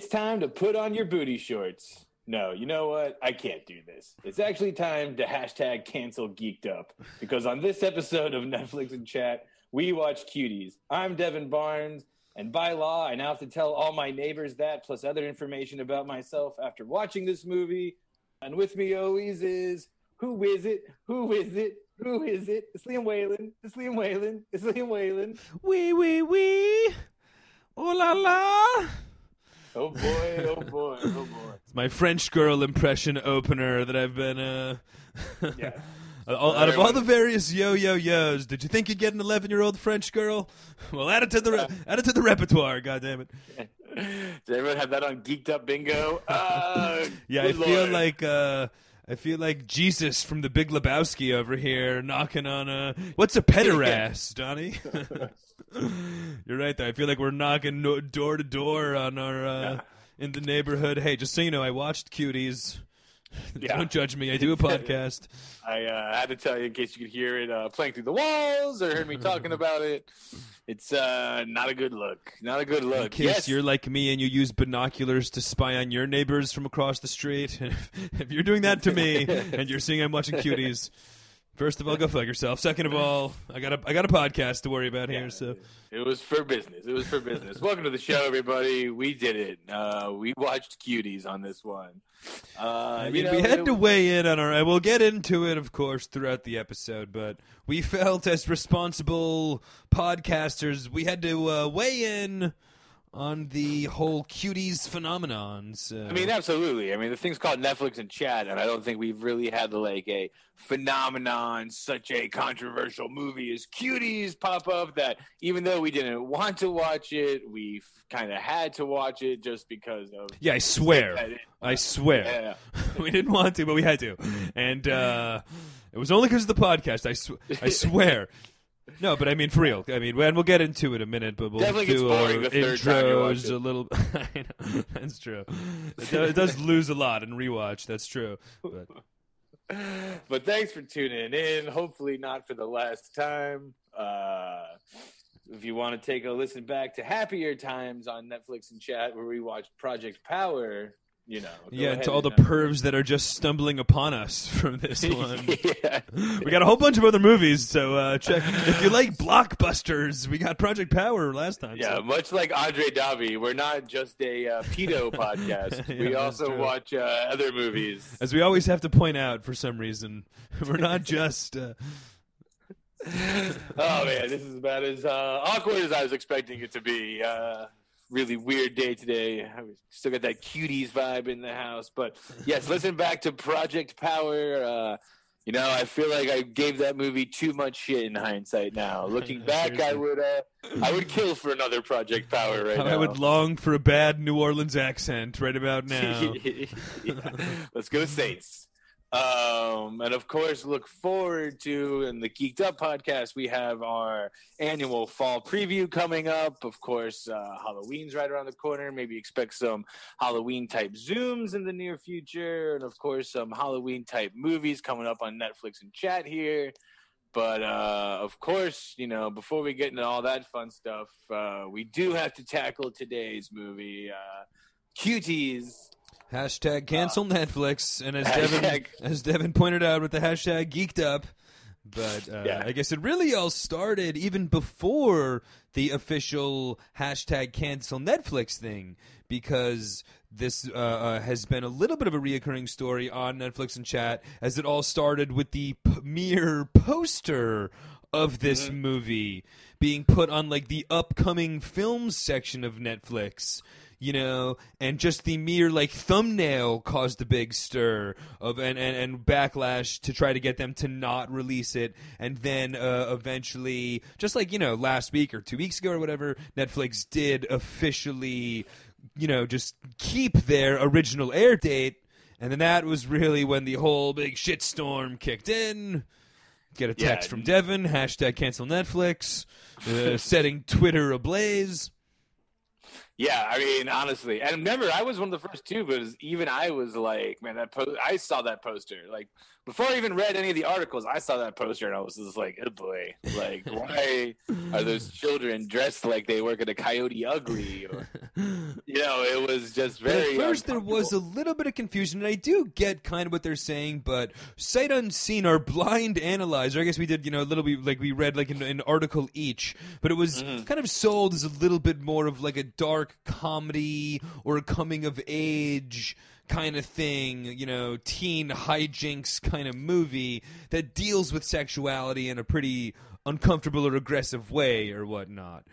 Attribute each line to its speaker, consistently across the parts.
Speaker 1: It's time to put on your booty shorts. No, you know what? I can't do this. It's actually time to hashtag cancel geeked up because on this episode of Netflix and Chat, we watch cuties. I'm Devin Barnes, and by law, I now have to tell all my neighbors that, plus other information about myself after watching this movie. And with me always is who is it? Who is it? Who is it? It's Liam Whalen. It's Liam Whalen. It's Liam Whalen.
Speaker 2: Wee wee wee. Oh la la.
Speaker 1: Oh boy, oh boy, oh boy.
Speaker 2: It's my French girl impression opener that I've been uh
Speaker 1: Yeah.
Speaker 2: all- out of all the various yo yo yo's, did you think you'd get an 11 year old French girl? Well, add it to the re- add it to the repertoire. God damn it!
Speaker 1: Does everyone have that on Geeked Up Bingo? Uh,
Speaker 2: Yeah, I
Speaker 1: good
Speaker 2: feel
Speaker 1: Lord.
Speaker 2: like uh, I feel like Jesus from the Big Lebowski over here knocking on a what's a pederast, Donnie? You're right there. I feel like we're knocking no- door to door on our uh, in the neighborhood. Hey, just so you know, I watched Cuties.
Speaker 1: Yeah.
Speaker 2: Don't judge me. I do a podcast.
Speaker 1: I uh, had to tell you in case you could hear it uh, playing through the walls or heard me talking about it. It's uh, not a good look. Not a good look.
Speaker 2: In case
Speaker 1: yes,
Speaker 2: you're like me and you use binoculars to spy on your neighbors from across the street, if you're doing that to me and you're seeing I'm watching cuties, first of all, go fuck yourself. Second of all, I got a I got a podcast to worry about here. So
Speaker 1: it was for business. It was for business. Welcome to the show, everybody. We did it. Uh, we watched Cuties on this one. Uh,
Speaker 2: I
Speaker 1: you
Speaker 2: mean,
Speaker 1: know,
Speaker 2: we had
Speaker 1: it-
Speaker 2: to weigh in on our. We'll get into it, of course, throughout the episode. But we felt as responsible podcasters, we had to uh, weigh in on the whole cuties phenomenon. So.
Speaker 1: I mean, absolutely. I mean, the thing's called Netflix and chat, and I don't think we've really had like a phenomenon, such a controversial movie as Cuties pop up that even though we didn't want to watch it, we kind of had to watch it just because of.
Speaker 2: yeah, I swear. I swear.
Speaker 1: Yeah.
Speaker 2: we didn't want to, but we had to, and uh, it was only because of the podcast. I sw- I swear. No, but I mean for real. I mean, and we'll get into it in a minute, but we'll
Speaker 1: Definitely
Speaker 2: do our
Speaker 1: the third time you
Speaker 2: intros a little. I know, that's true. It does, it does lose a lot in rewatch. That's true. But
Speaker 1: but thanks for tuning in. Hopefully, not for the last time. Uh, if you want to take a listen back to happier times on Netflix and chat, where we watched Project Power, you know,
Speaker 2: yeah, to all the
Speaker 1: uh,
Speaker 2: pervs that are just stumbling upon us from this one.
Speaker 1: yeah.
Speaker 2: We got a whole bunch of other movies, so uh, check if you like blockbusters. We got Project Power last time.
Speaker 1: Yeah,
Speaker 2: so-
Speaker 1: much like Andre Davi, we're not just a uh, pedo podcast.
Speaker 2: Yeah,
Speaker 1: we also
Speaker 2: true.
Speaker 1: watch uh, other movies.
Speaker 2: As we always have to point out, for some reason, we're not just. Uh,
Speaker 1: oh man, this is about as uh, awkward as I was expecting it to be. Really weird day today. I still got that cuties vibe in the house, but yes, listen back to Project Power. Uh, you know, I feel like I gave that movie too much shit in hindsight. Now, looking back, I would, uh, I would kill for another Project Power right now.
Speaker 2: I would long for a bad New Orleans accent right about now.
Speaker 1: Yeah. Let's go Saints. Um, and of course, look forward to in the Geeked Up podcast. We have our annual fall preview coming up. Of course, uh, Halloween's right around the corner. Maybe expect some Halloween type zooms in the near future, and of course, some Halloween type movies coming up on Netflix and chat here. But uh, of course, you know, before we get into all that fun stuff, uh, we do have to tackle today's movie, uh, Cuties.
Speaker 2: Hashtag cancel Netflix, and as Devin as Devin pointed out with the hashtag geeked up. But uh,
Speaker 1: Yeah.
Speaker 2: I guess it really all started even before the official hashtag cancel Netflix thing, because this uh, uh, has been a little bit of a reoccurring story on Netflix and chat, as it all started with the p- mere poster of this
Speaker 1: Mm-hmm.
Speaker 2: movie being put on like the upcoming films section of Netflix you know, and just the mere like thumbnail caused a big stir of and, and, and backlash to try to get them to not release it, and then uh, eventually, just like you know, last week or two weeks ago or whatever, Netflix did officially, you know, just keep their original air date, and then that was really when the whole big shitstorm kicked in. Get a text
Speaker 1: Yeah.
Speaker 2: from Devin, hashtag cancel Netflix, uh, setting Twitter ablaze.
Speaker 1: Yeah, I mean, honestly, and remember, I was one of the first too, but even I was like, man, that po- I saw that poster. Like before I even read any of the articles, I saw that poster and I was just like, oh boy, like why are those children dressed like they work at a Coyote Ugly? Or, you know, it was just
Speaker 2: But
Speaker 1: very.
Speaker 2: at first, there was a little bit of confusion, and I do get kind of what they're saying. But sight unseen, our blind analyzer. I guess we did, you know, a little bit like we read like an, an article each, but it was
Speaker 1: Mm-hmm.
Speaker 2: kind of sold as a little bit more of like a dark comedy or a coming of age kind of thing, you know, teen hijinks kind of movie that deals with sexuality in a pretty uncomfortable or aggressive way or whatnot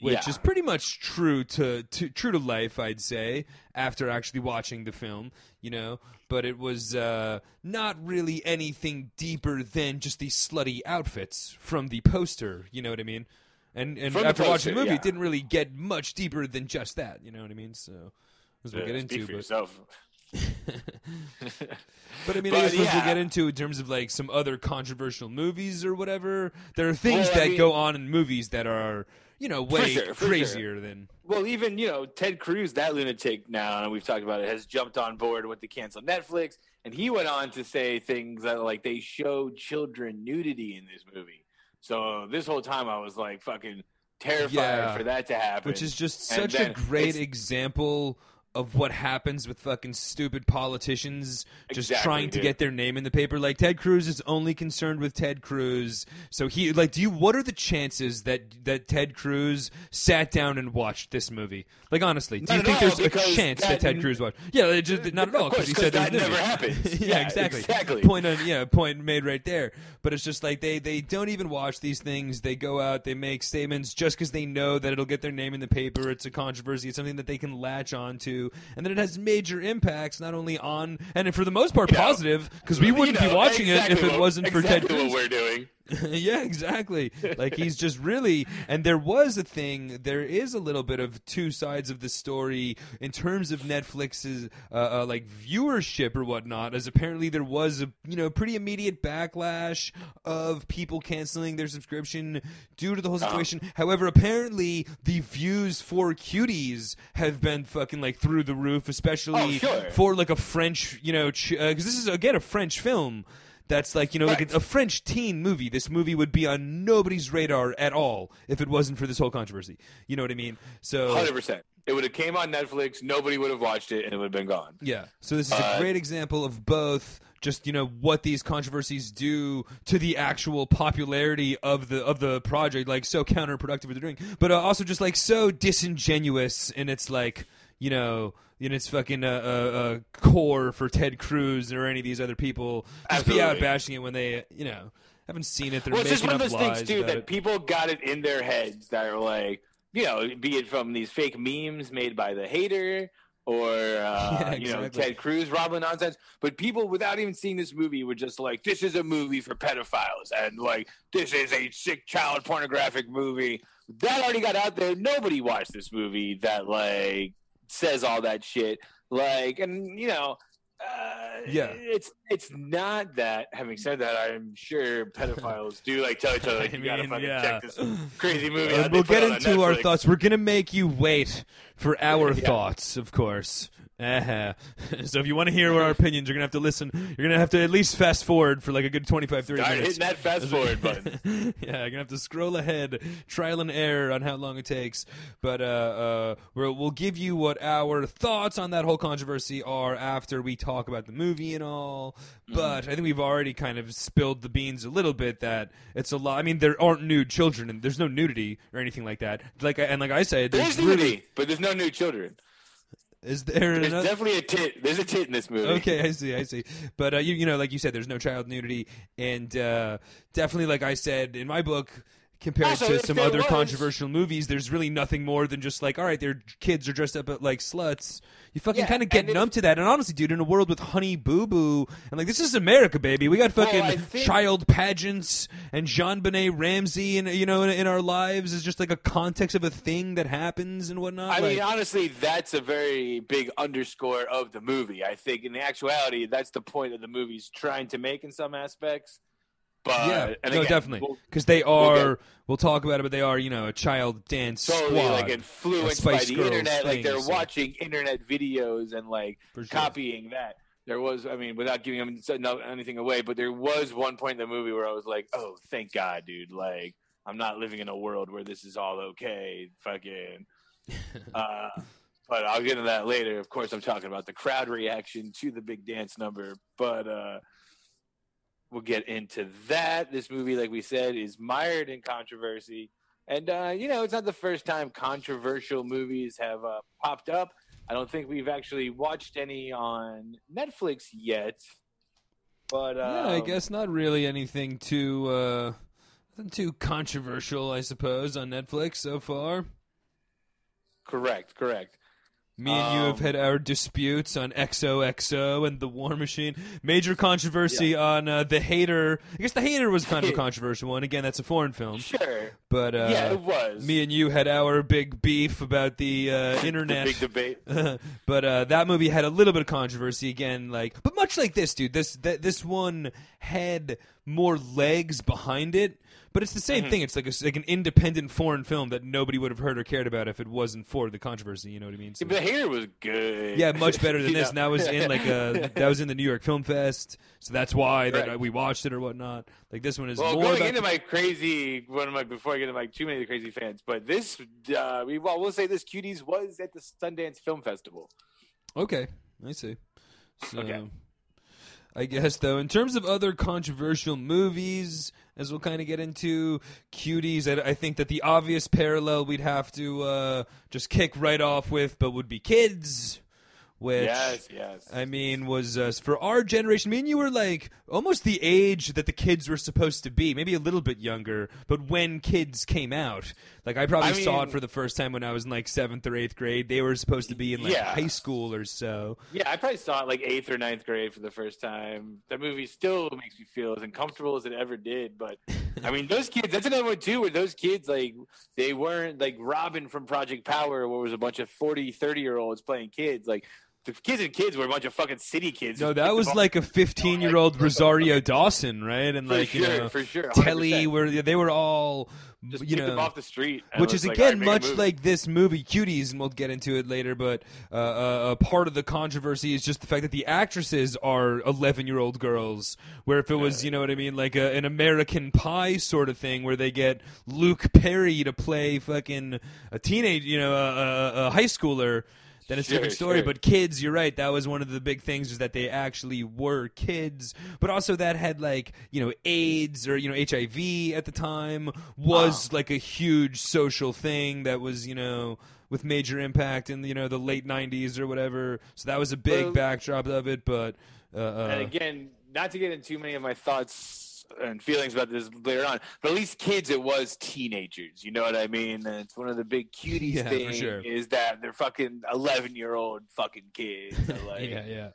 Speaker 2: which
Speaker 1: Yeah.
Speaker 2: is pretty much true to, to true to life, I'd say. After actually watching the film, you know, but it was uh, not really anything deeper than just these slutty outfits from the poster. You know what I mean? And and
Speaker 1: From the
Speaker 2: after watching the movie,
Speaker 1: yeah.
Speaker 2: it didn't really get much deeper than just that. You know what I mean? So. As we'll
Speaker 1: Yeah,
Speaker 2: get
Speaker 1: speak
Speaker 2: into,
Speaker 1: for
Speaker 2: but,
Speaker 1: yourself.
Speaker 2: but I mean, I
Speaker 1: But,
Speaker 2: guess once we'll get into in terms of like some other controversial movies or whatever, there are things
Speaker 1: Well,
Speaker 2: that
Speaker 1: mean-
Speaker 2: go on in movies that are, you know, way
Speaker 1: sure, for sure.
Speaker 2: crazier than
Speaker 1: Well, even you know Ted Cruz, that lunatic now, and we've talked about it, has jumped on board with the cancel Netflix, and he went on to say things that like they showed children nudity in this movie. So this whole time I was like fucking terrified
Speaker 2: Yeah.
Speaker 1: for that to happen.
Speaker 2: Which is just
Speaker 1: And
Speaker 2: such a great example of what happens with fucking stupid politicians just
Speaker 1: Exactly,
Speaker 2: trying to
Speaker 1: dude.
Speaker 2: get their name in the paper. Like Ted Cruz is only concerned with Ted Cruz. So he like do you what are the chances that that Ted Cruz sat down and watched this movie? Like honestly, do
Speaker 1: Not
Speaker 2: you think
Speaker 1: all,
Speaker 2: there's a chance that,
Speaker 1: that-
Speaker 2: Ted Cruz watched? Yeah, it just uh, not at all
Speaker 1: Of course,
Speaker 2: he said
Speaker 1: that never
Speaker 2: movie.
Speaker 1: happens.
Speaker 2: yeah,
Speaker 1: Yeah,
Speaker 2: exactly.
Speaker 1: exactly.
Speaker 2: Point on yeah, point made right there. But it's just like they they don't even watch these things. They go out, they make statements just because they know that it'll get their name in the paper. It's a controversy. It's something that they can latch and then it has major impacts not only on and for the most part
Speaker 1: You
Speaker 2: positive because we wouldn't
Speaker 1: know,
Speaker 2: be watching it if it wasn't for
Speaker 1: exactly
Speaker 2: Ted Cruz.
Speaker 1: what we're doing.
Speaker 2: yeah, exactly. Like he's just really, and there was a thing. There is a little bit of two sides of the story in terms of Netflix's uh, uh, like viewership or whatnot. As apparently there was a you know pretty immediate backlash of people canceling their subscription due to the whole
Speaker 1: Uh-huh.
Speaker 2: situation. However, apparently the views for Cuties have been fucking like through the roof, especially
Speaker 1: Oh, sure.
Speaker 2: for like a French, you know, because this is again a French film. That's like you know, like
Speaker 1: Right.
Speaker 2: a, a French teen movie. This movie would be on nobody's radar at all if it wasn't for this whole controversy. You know what I mean? So
Speaker 1: Hundred percent. It would have came on Netflix. Nobody would have watched it, and it would have been gone.
Speaker 2: yeah. So this is a
Speaker 1: Uh,
Speaker 2: great example of both. Just you know what these controversies do to the actual popularity of the of the project, like so counterproductive what they're doing, but uh, also just like so disingenuous and its like you know in its fucking uh, uh, uh, core for Ted Cruz or any of these other people. Just be out bashing it when they you know haven't seen it. They're
Speaker 1: well, it's just one of those things too that
Speaker 2: it.
Speaker 1: people got it in their heads that are like, you know, be it from these fake memes made by the hater or uh,
Speaker 2: Yeah,
Speaker 1: you know. Ted Cruz, Robin nonsense. But people without even seeing this movie were just like, this is a movie for pedophiles, and like this is a sick child pornographic movie. That already got out there. Nobody watched this movie that like says all that shit. Like, and you know. Uh,
Speaker 2: Yeah.
Speaker 1: it's it's not that. Having said that, I'm sure pedophiles do like tell each other like, you gotta fucking
Speaker 2: yeah.
Speaker 1: check this crazy movie.
Speaker 2: Uh,
Speaker 1: out.
Speaker 2: We'll get into our thoughts. We're gonna make you wait for our
Speaker 1: Yeah.
Speaker 2: thoughts, of course. Uh-huh. so if you want to hear our opinions, you're gonna have to listen. You're gonna have to at least fast forward for like a good 25, 30
Speaker 1: Start
Speaker 2: minutes.
Speaker 1: hitting that fast forward button.
Speaker 2: yeah, you're gonna have to scroll ahead, trial and error on how long it takes. But uh, uh, we'll, we'll give you what our thoughts on that whole controversy are after we talk about the movie and all.
Speaker 1: Mm-hmm.
Speaker 2: But I think we've already kind of spilled the beans a little bit that it's a lot. I mean, there aren't nude children and there's no nudity or anything like that. Like and like I said,
Speaker 1: There's
Speaker 2: there's really
Speaker 1: nudity, but there's no new children.
Speaker 2: Is there
Speaker 1: There's
Speaker 2: another?
Speaker 1: definitely a tit. There's a tit in this movie.
Speaker 2: Okay, I see, I see. But uh, you, you know, like you said, there's no child nudity, and uh, definitely, like I said in my book, compared
Speaker 1: Also,
Speaker 2: to some other
Speaker 1: was-
Speaker 2: controversial movies, there's really nothing more than just like, all right, their kids are dressed up like sluts. You fucking
Speaker 1: Yeah,
Speaker 2: kind of get numb to that. And honestly, dude, in a world with Honey Boo Boo, and like this is America, baby. We got fucking
Speaker 1: I think-
Speaker 2: child pageants and JonBenét Ramsey, and you know, in, in our lives is just like a context of a thing that happens and whatnot.
Speaker 1: I
Speaker 2: like,
Speaker 1: mean, honestly, that's a very big underscore of the movie. I think, in actuality, that's the point that the movie's trying to make in some aspects. But
Speaker 2: yeah, no,
Speaker 1: again,
Speaker 2: definitely,
Speaker 1: we'll-
Speaker 2: because they
Speaker 1: we'll get-
Speaker 2: are. We'll talk about it, but they are, you know, a child dance
Speaker 1: totally
Speaker 2: squad.
Speaker 1: like influenced by the
Speaker 2: Girls
Speaker 1: internet. Like they're
Speaker 2: so-
Speaker 1: watching internet videos and like
Speaker 2: sure.
Speaker 1: copying that. there was, I mean, without giving anything away, but there was one point in the movie where I was like, oh, thank God, dude. Like, I'm not living in a world where this is all okay. Fucking. uh, but I'll get into that later. Of course, I'm talking about the crowd reaction to the big dance number, but uh, we'll get into that. This movie, like we said, is mired in controversy. And, uh, you know, it's not the first time controversial movies have uh, popped up. I don't think we've actually watched any on Netflix yet. But um,
Speaker 2: yeah, I um, guess not really anything too uh, nothing too controversial, I suppose, on Netflix so far.
Speaker 1: Correct, correct.
Speaker 2: Me and you have had um, our disputes on XOXO and the War Machine. Major controversy yeah. on uh, the Hater. I guess the Hater was kind of a controversial one. Again, that's a foreign film.
Speaker 1: Sure,
Speaker 2: but uh,
Speaker 1: yeah, it was.
Speaker 2: Me and you had our big beef about the uh, internet.
Speaker 1: the big debate.
Speaker 2: but uh, that movie had a little bit of controversy again. Like, but much like this, dude. This th- this one had more legs behind it but it's the same mm-hmm. thing. It's like a, like an independent foreign film that nobody would have heard or cared about if it wasn't for the controversy. You know what I mean?
Speaker 1: So, the hair was good.
Speaker 2: Yeah, much better than this. And that was in like a that was in the New York Film Fest, so that's why that uh, we watched it or whatnot. Like this one is
Speaker 1: well,
Speaker 2: more
Speaker 1: going
Speaker 2: about
Speaker 1: into my crazy one of my before I get into my too many crazy fans, but this uh, we well we'll say this cuties was at the Sundance Film Festival.
Speaker 2: Okay, I see. So,
Speaker 1: okay.
Speaker 2: I guess though, in terms of other controversial movies, as we'll kind of get into cuties, I, I, think that the obvious parallel we'd have to uh, just kick right off with, but would be kids which
Speaker 1: yes, yes.
Speaker 2: I mean was uh, for our generation. I mean, you were like almost the age that the kids were supposed to be, maybe a little bit younger. But when kids came out, like I probably I saw mean, it for the first time when I was in like seventh or eighth grade. They were supposed to be in like yeah. high school or so.
Speaker 1: Yeah, I probably saw it like eighth or ninth grade for the first time. That movie still makes me feel as uncomfortable as it ever did. But I mean, those kids. That's another one too. Where those kids like they weren't like Robin from Project Power, where it was a bunch of 40, 30 year olds playing kids. Like the kids and kids were a bunch of fucking city kids.
Speaker 2: No, that was like a 15 year old Rosario Dawson, right? And
Speaker 1: for
Speaker 2: like
Speaker 1: sure,
Speaker 2: you know,
Speaker 1: for sure, 100%.
Speaker 2: Telly, where they were all
Speaker 1: just
Speaker 2: you know
Speaker 1: off the street,
Speaker 2: which is
Speaker 1: like,
Speaker 2: again
Speaker 1: right,
Speaker 2: much like this movie Cuties, and we'll get into it later. But uh, uh, part of the controversy is just the fact that the actresses are 11 year old girls. Where if it was, you know what I mean, like a, an American Pie sort of thing, where they get Luke Perry to play fucking a teenage, you know, a, a, a high schooler then it's a different story. Sure. But kids, you're right. That was one of the big things is that they actually were kids. But also that had like you know AIDS or you know HIV at the time was like a huge social thing that was you know with major impact in you know the late '90s or whatever. So that was a big well, backdrop of it. But uh, uh,
Speaker 1: and again, not to get into too many of my thoughts and feelings about this later on. But at least kids, it was teenagers. You know what I mean? And it's one of the big cuties yeah, things sure. is that they're fucking eleven year old fucking kids. like,
Speaker 2: yeah, yeah.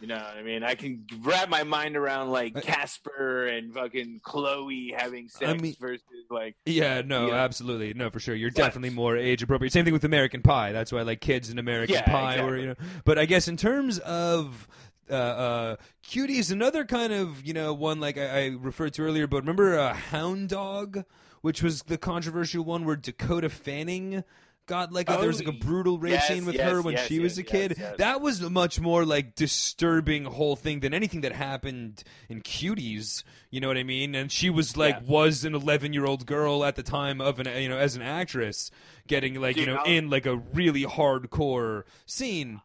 Speaker 1: You know what I mean? I can wrap my mind around like Casper and fucking Chloe having sex I mean, versus like.
Speaker 2: Yeah, no, you know, absolutely, no, for sure. You're definitely more age appropriate. Same thing with American Pie. That's why like kids in American
Speaker 1: yeah,
Speaker 2: Pie
Speaker 1: exactly.
Speaker 2: were you know. But I guess in terms of uh, uh, Cutie is another kind of you know one like I, I referred to earlier. But remember uh, Hound Dog, which was the controversial one where Dakota Fanning got like a, oh, there was like a oh, brutal rape
Speaker 1: yes,
Speaker 2: scene with
Speaker 1: yes,
Speaker 2: her when
Speaker 1: yes,
Speaker 2: she was a kid. That was a much more like disturbing whole thing than anything that happened in Cuties. You know what I mean? And she was like yeah. was an 11 year old girl at the time of an you know as an actress getting like
Speaker 1: Dude,
Speaker 2: you know
Speaker 1: I'll,
Speaker 2: in like a really hardcore scene.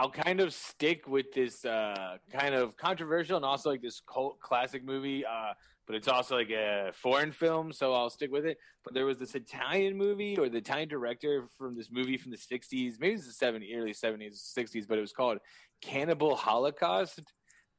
Speaker 1: I'll kind of stick with this uh, kind of controversial and also like this cult classic movie, uh, but it's also like a foreign film, so I'll stick with it. But there was this Italian movie or the Italian director from this movie from the 60s, maybe it's the 70s, early 70s, 60s, but it was called Cannibal Holocaust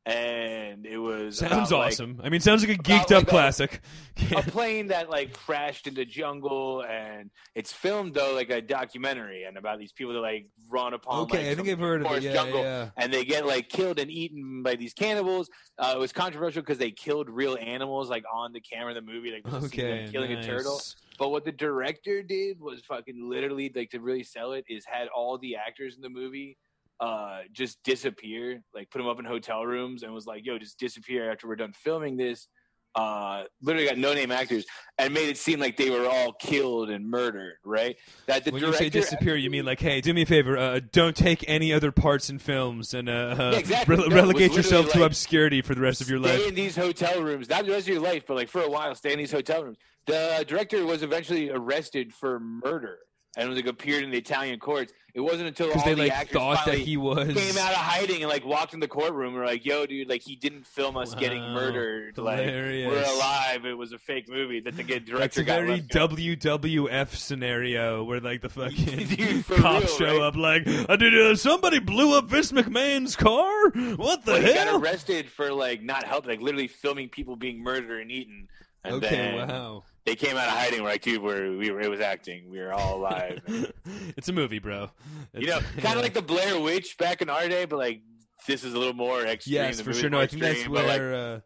Speaker 1: and it was
Speaker 2: sounds
Speaker 1: about,
Speaker 2: awesome.
Speaker 1: Like,
Speaker 2: I mean, sounds like a geeked up classic.
Speaker 1: a plane that like crashed in the jungle, and it's filmed though like a documentary, and about these people that like run upon.
Speaker 2: Okay,
Speaker 1: like,
Speaker 2: I think I've heard of it. Yeah,
Speaker 1: jungle,
Speaker 2: yeah.
Speaker 1: And they get like killed and eaten by these cannibals. Uh, it was controversial because they killed real animals like on the camera in the movie, like
Speaker 2: okay,
Speaker 1: killing
Speaker 2: nice.
Speaker 1: a turtle. But what the director did was fucking literally like to really sell it is had all the actors in the movie uh, just disappear, like put them up in hotel rooms and was like, yo, just disappear after we're done filming this. uh, literally got no name actors and made it seem like they were all killed and murdered. Right?
Speaker 2: That the when director, you say disappear, you mean like, hey, do me a favor, uh, don't take any other parts in films and uh,
Speaker 1: yeah, exactly.
Speaker 2: re- no, relegate yourself like, to obscurity for the rest of your life.
Speaker 1: Stay in these hotel rooms, not the rest of your life, but like for a while, stay in these hotel rooms. The director was eventually arrested for murder and was like appeared in the Italian courts. It wasn't until all
Speaker 2: they
Speaker 1: the
Speaker 2: like
Speaker 1: actors
Speaker 2: thought that he was
Speaker 1: came out of hiding and like walked in the courtroom and were like, "Yo, dude, like he didn't film us
Speaker 2: wow.
Speaker 1: getting murdered.
Speaker 2: Hilarious.
Speaker 1: Like we're alive. It was a fake movie." That the director
Speaker 2: That's a very WWF scenario where like the fucking dude, cops
Speaker 1: real,
Speaker 2: show
Speaker 1: right?
Speaker 2: up like, uh, "Did uh, somebody blew up Vince McMahon's car? What the
Speaker 1: well,
Speaker 2: hell?"
Speaker 1: He got arrested for like not helping, like literally filming people being murdered and eaten. And
Speaker 2: okay,
Speaker 1: then,
Speaker 2: wow
Speaker 1: they came out of hiding. We're like, dude, we're, were, it was acting. We were all alive.
Speaker 2: it's a movie, bro. It's,
Speaker 1: you know, kind of like the Blair Witch back in our day, but like this is a little more extreme.
Speaker 2: Yes, for sure. No, I think that's where. Like,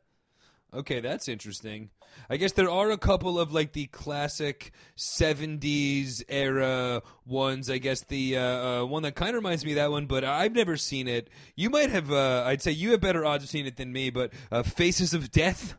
Speaker 2: uh, okay, that's interesting. I guess there are a couple of like the classic '70s era ones. I guess the uh, uh, one that kind of reminds me of that one, but I've never seen it. You might have. Uh, I'd say you have better odds of seeing it than me. But uh, Faces of Death.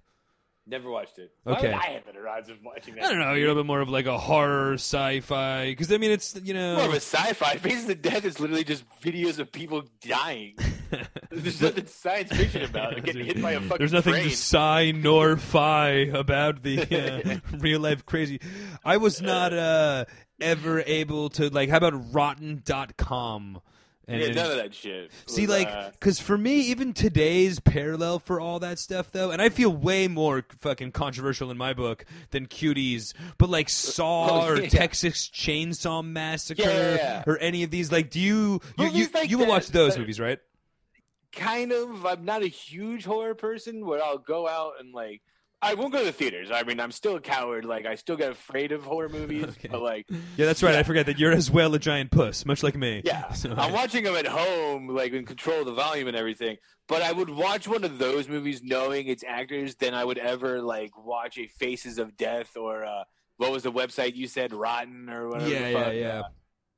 Speaker 1: Never watched it.
Speaker 2: Okay.
Speaker 1: I have better odds of watching that.
Speaker 2: I don't know. You're a little bit more of like a horror sci-fi because I mean it's you know
Speaker 1: more of a sci-fi. Faces of Death is literally just videos of people dying. There's nothing science fiction about it. Getting hit by a fucking
Speaker 2: There's nothing
Speaker 1: train.
Speaker 2: to sci nor fi about the uh, real life crazy. I was not uh, ever able to like. How about Rotten.com?
Speaker 1: And yeah, none of that shit.
Speaker 2: See,
Speaker 1: was,
Speaker 2: like,
Speaker 1: uh,
Speaker 2: because for me, even today's parallel for all that stuff, though, and I feel way more fucking controversial in my book than cuties, but like Saw
Speaker 1: Oh,
Speaker 2: or. Texas Chainsaw Massacre
Speaker 1: Yeah, yeah, yeah.
Speaker 2: or any of these, like, do you you you,
Speaker 1: like
Speaker 2: you will watch those
Speaker 1: but-
Speaker 2: movies, right?
Speaker 1: kind of. I'm not a huge horror person, where I'll go out and like. I won't go to the theaters. I mean, I'm still a coward. Like, I still get afraid of horror movies.
Speaker 2: Okay.
Speaker 1: But like,
Speaker 2: Yeah, that's right.
Speaker 1: Yeah.
Speaker 2: I forget that you're as well a giant puss, much like me.
Speaker 1: Yeah,
Speaker 2: So
Speaker 1: I'm watching them at home, like in control of the volume and everything. But I would watch one of those movies knowing it's actors than I would ever like watch a Faces of Death or uh, what was the website you said, Rotten or whatever.
Speaker 2: Yeah,
Speaker 1: the
Speaker 2: yeah, yeah.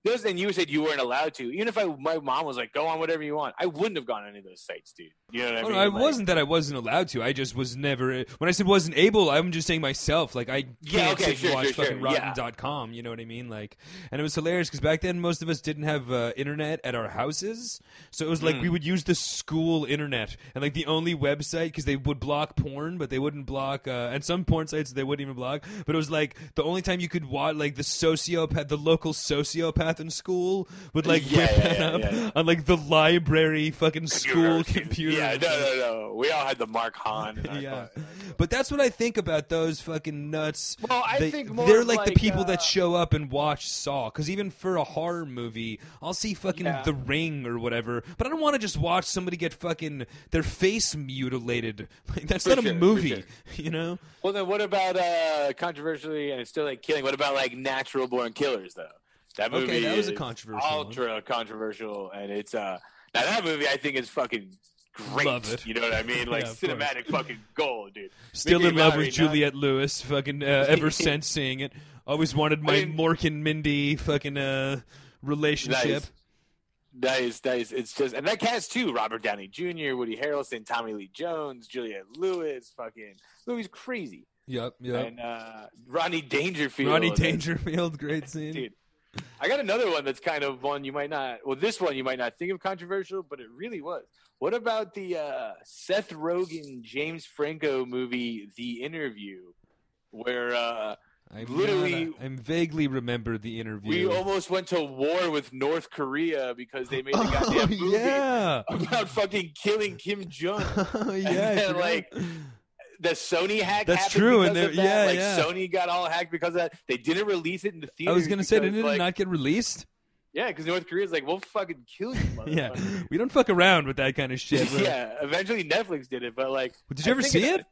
Speaker 1: Those and you said you weren't allowed to. Even if I, my mom was like, "Go on whatever you want," I wouldn't have gone on any of those sites, dude. You know what I
Speaker 2: Oh,
Speaker 1: mean?
Speaker 2: no, I
Speaker 1: Like-
Speaker 2: wasn't that I wasn't allowed to. I just was never. When I said wasn't able, I'm just saying myself. Like I can't
Speaker 1: Yeah, okay,
Speaker 2: sit and
Speaker 1: sure,
Speaker 2: watch
Speaker 1: sure, sure,
Speaker 2: fucking
Speaker 1: yeah.
Speaker 2: Rotten.com. You know what I mean? Like, and it was hilarious because back then most of us didn't have uh, internet at our houses, so it was like
Speaker 1: Mm.
Speaker 2: we would use the school internet and like the only website because they would block porn, but they wouldn't block. Uh, and some porn sites they wouldn't even block. But it was like the only time you could watch like the sociopath, the local sociopath in school would like
Speaker 1: Yeah,
Speaker 2: whip
Speaker 1: yeah,
Speaker 2: that
Speaker 1: yeah,
Speaker 2: up on like the library fucking school
Speaker 1: Computer.
Speaker 2: computer.
Speaker 1: Yeah, no, no, no. We all had the Mark Hahn.
Speaker 2: yeah.
Speaker 1: thought-
Speaker 2: But that's what I think about those fucking nuts.
Speaker 1: Well, I
Speaker 2: They-
Speaker 1: think more
Speaker 2: they're
Speaker 1: of
Speaker 2: like, the people
Speaker 1: uh,
Speaker 2: that show up and watch Saw. Because even for a horror movie, I'll see fucking. The Ring or whatever. But I don't want to just watch somebody get fucking their face mutilated. Like that's
Speaker 1: For
Speaker 2: not
Speaker 1: sure,
Speaker 2: a movie,
Speaker 1: sure.
Speaker 2: you know?
Speaker 1: Well, then what about uh controversially and it's still like killing? What about like Natural Born Killers though? That
Speaker 2: Okay,
Speaker 1: movie
Speaker 2: that was a
Speaker 1: is
Speaker 2: controversial one.
Speaker 1: ultra controversial, and it's uh now that movie I think is fucking great.
Speaker 2: Love it.
Speaker 1: You know what I mean? Like
Speaker 2: Yeah, of course.
Speaker 1: cinematic fucking gold, dude.
Speaker 2: Still
Speaker 1: Mickey
Speaker 2: in love with Juliette Lewis. Fucking uh, ever since seeing it, always wanted my
Speaker 1: I mean-
Speaker 2: Mork and Mindy fucking uh, relationship.
Speaker 1: Nice. Nice, nice. It's just, and that cast too: Robert Downey Jr., Woody Harrelson, Tommy Lee Jones, Juliette Lewis. Fucking movie's crazy.
Speaker 2: Yep, yep.
Speaker 1: And uh, Ronnie Dangerfield.
Speaker 2: Ronnie Dangerfield, great scene.
Speaker 1: dude. I got another one that's kind of one you might not. Well, this one you might not think of controversial, but it really was. What about the uh, Seth Rogen James Franco movie, The Interview, where uh,
Speaker 2: I'm
Speaker 1: Literally-
Speaker 2: I'm vaguely remember the interview.
Speaker 1: we almost went to war with North Korea because they made the
Speaker 2: oh
Speaker 1: goddamn movie
Speaker 2: yeah,
Speaker 1: about fucking killing Kim Jong.
Speaker 2: yeah. I
Speaker 1: then,
Speaker 2: forgot.
Speaker 1: like, The Sony hack.
Speaker 2: That's true, and
Speaker 1: that.
Speaker 2: yeah,
Speaker 1: like
Speaker 2: yeah.
Speaker 1: Sony got all hacked because of that. They didn't release it in the theaters.
Speaker 2: I was gonna say,
Speaker 1: because,
Speaker 2: didn't it
Speaker 1: like,
Speaker 2: not get released?
Speaker 1: Yeah, because North Korea's like, we'll fucking kill you,
Speaker 2: Yeah, we don't fuck around with that kind of shit.
Speaker 1: yeah, eventually Netflix did it, but like,
Speaker 2: Did you
Speaker 1: I
Speaker 2: ever see
Speaker 1: it-
Speaker 2: it?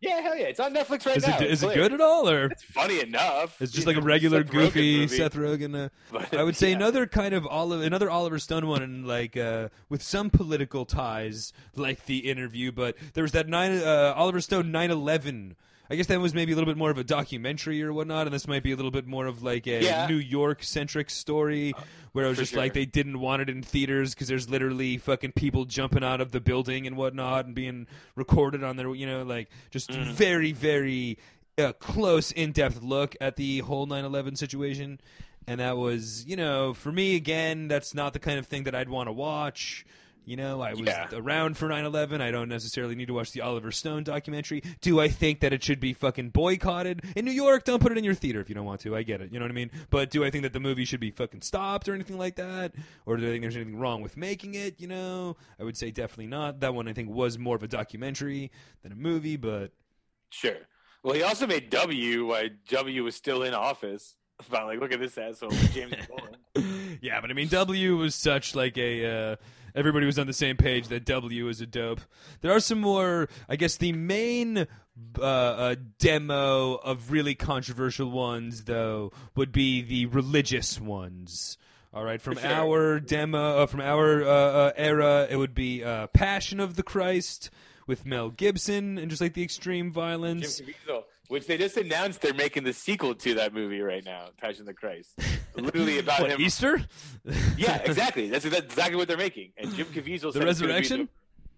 Speaker 1: Yeah, hell yeah, it's on Netflix right
Speaker 2: Is
Speaker 1: now. It's
Speaker 2: is it good at all, or
Speaker 1: It's funny enough.
Speaker 2: it's just like a regular
Speaker 1: Seth
Speaker 2: goofy
Speaker 1: movie.
Speaker 2: Seth Rogen? Uh,
Speaker 1: But,
Speaker 2: I would say
Speaker 1: yeah.
Speaker 2: another kind of Oliver, another Oliver Stone one, and like uh, with some political ties, like the interview. But there was that nine uh, Oliver Stone 9/11 I guess that was maybe a little bit more of a documentary or whatnot, and this might be a little bit more of like a
Speaker 1: Yeah.
Speaker 2: New York centric story where it was
Speaker 1: for
Speaker 2: just like they didn't want it in theaters because there's literally fucking people jumping out of the building and whatnot and being recorded on their, you know, like just
Speaker 1: Mm.
Speaker 2: very, very uh, close, in depth look at the whole 9 11 situation. And that was, you know, for me, again, that's not the kind of thing that I'd want to watch. You know, I was
Speaker 1: Yeah.
Speaker 2: around for 9 11. I don't necessarily need to watch the Oliver Stone documentary. Do I think that it should be fucking boycotted? In New York, don't put it in your theater if you don't want to. I get it. You know what I mean? But do I think that the movie should be fucking stopped or anything like that? Or do I think there's anything wrong with making it? You know, I would say definitely not. That one, I think, was more of a documentary than a movie, but
Speaker 1: Sure. Well, he also made W while W was still in office. About like, look at this asshole, James Dolan.
Speaker 2: yeah, but I mean, W was such like a. Uh, everybody was on the same page that W is a dope. There are some more. I guess the main uh, uh, demo of really controversial ones, though, would be the religious ones. All right, from
Speaker 1: sure.
Speaker 2: our demo, uh, from our uh, uh, era, it would be uh, Passion of the Christ with Mel Gibson and just like the extreme
Speaker 1: Jim
Speaker 2: violence.
Speaker 1: Caviezel, which they just announced they're making the sequel to that movie right now, Passion of the Christ. Literally about
Speaker 2: What,
Speaker 1: him.
Speaker 2: Easter?
Speaker 1: Yeah, exactly. That's, that's exactly what they're making. And Jim Caviezel gonna
Speaker 2: Resurrection?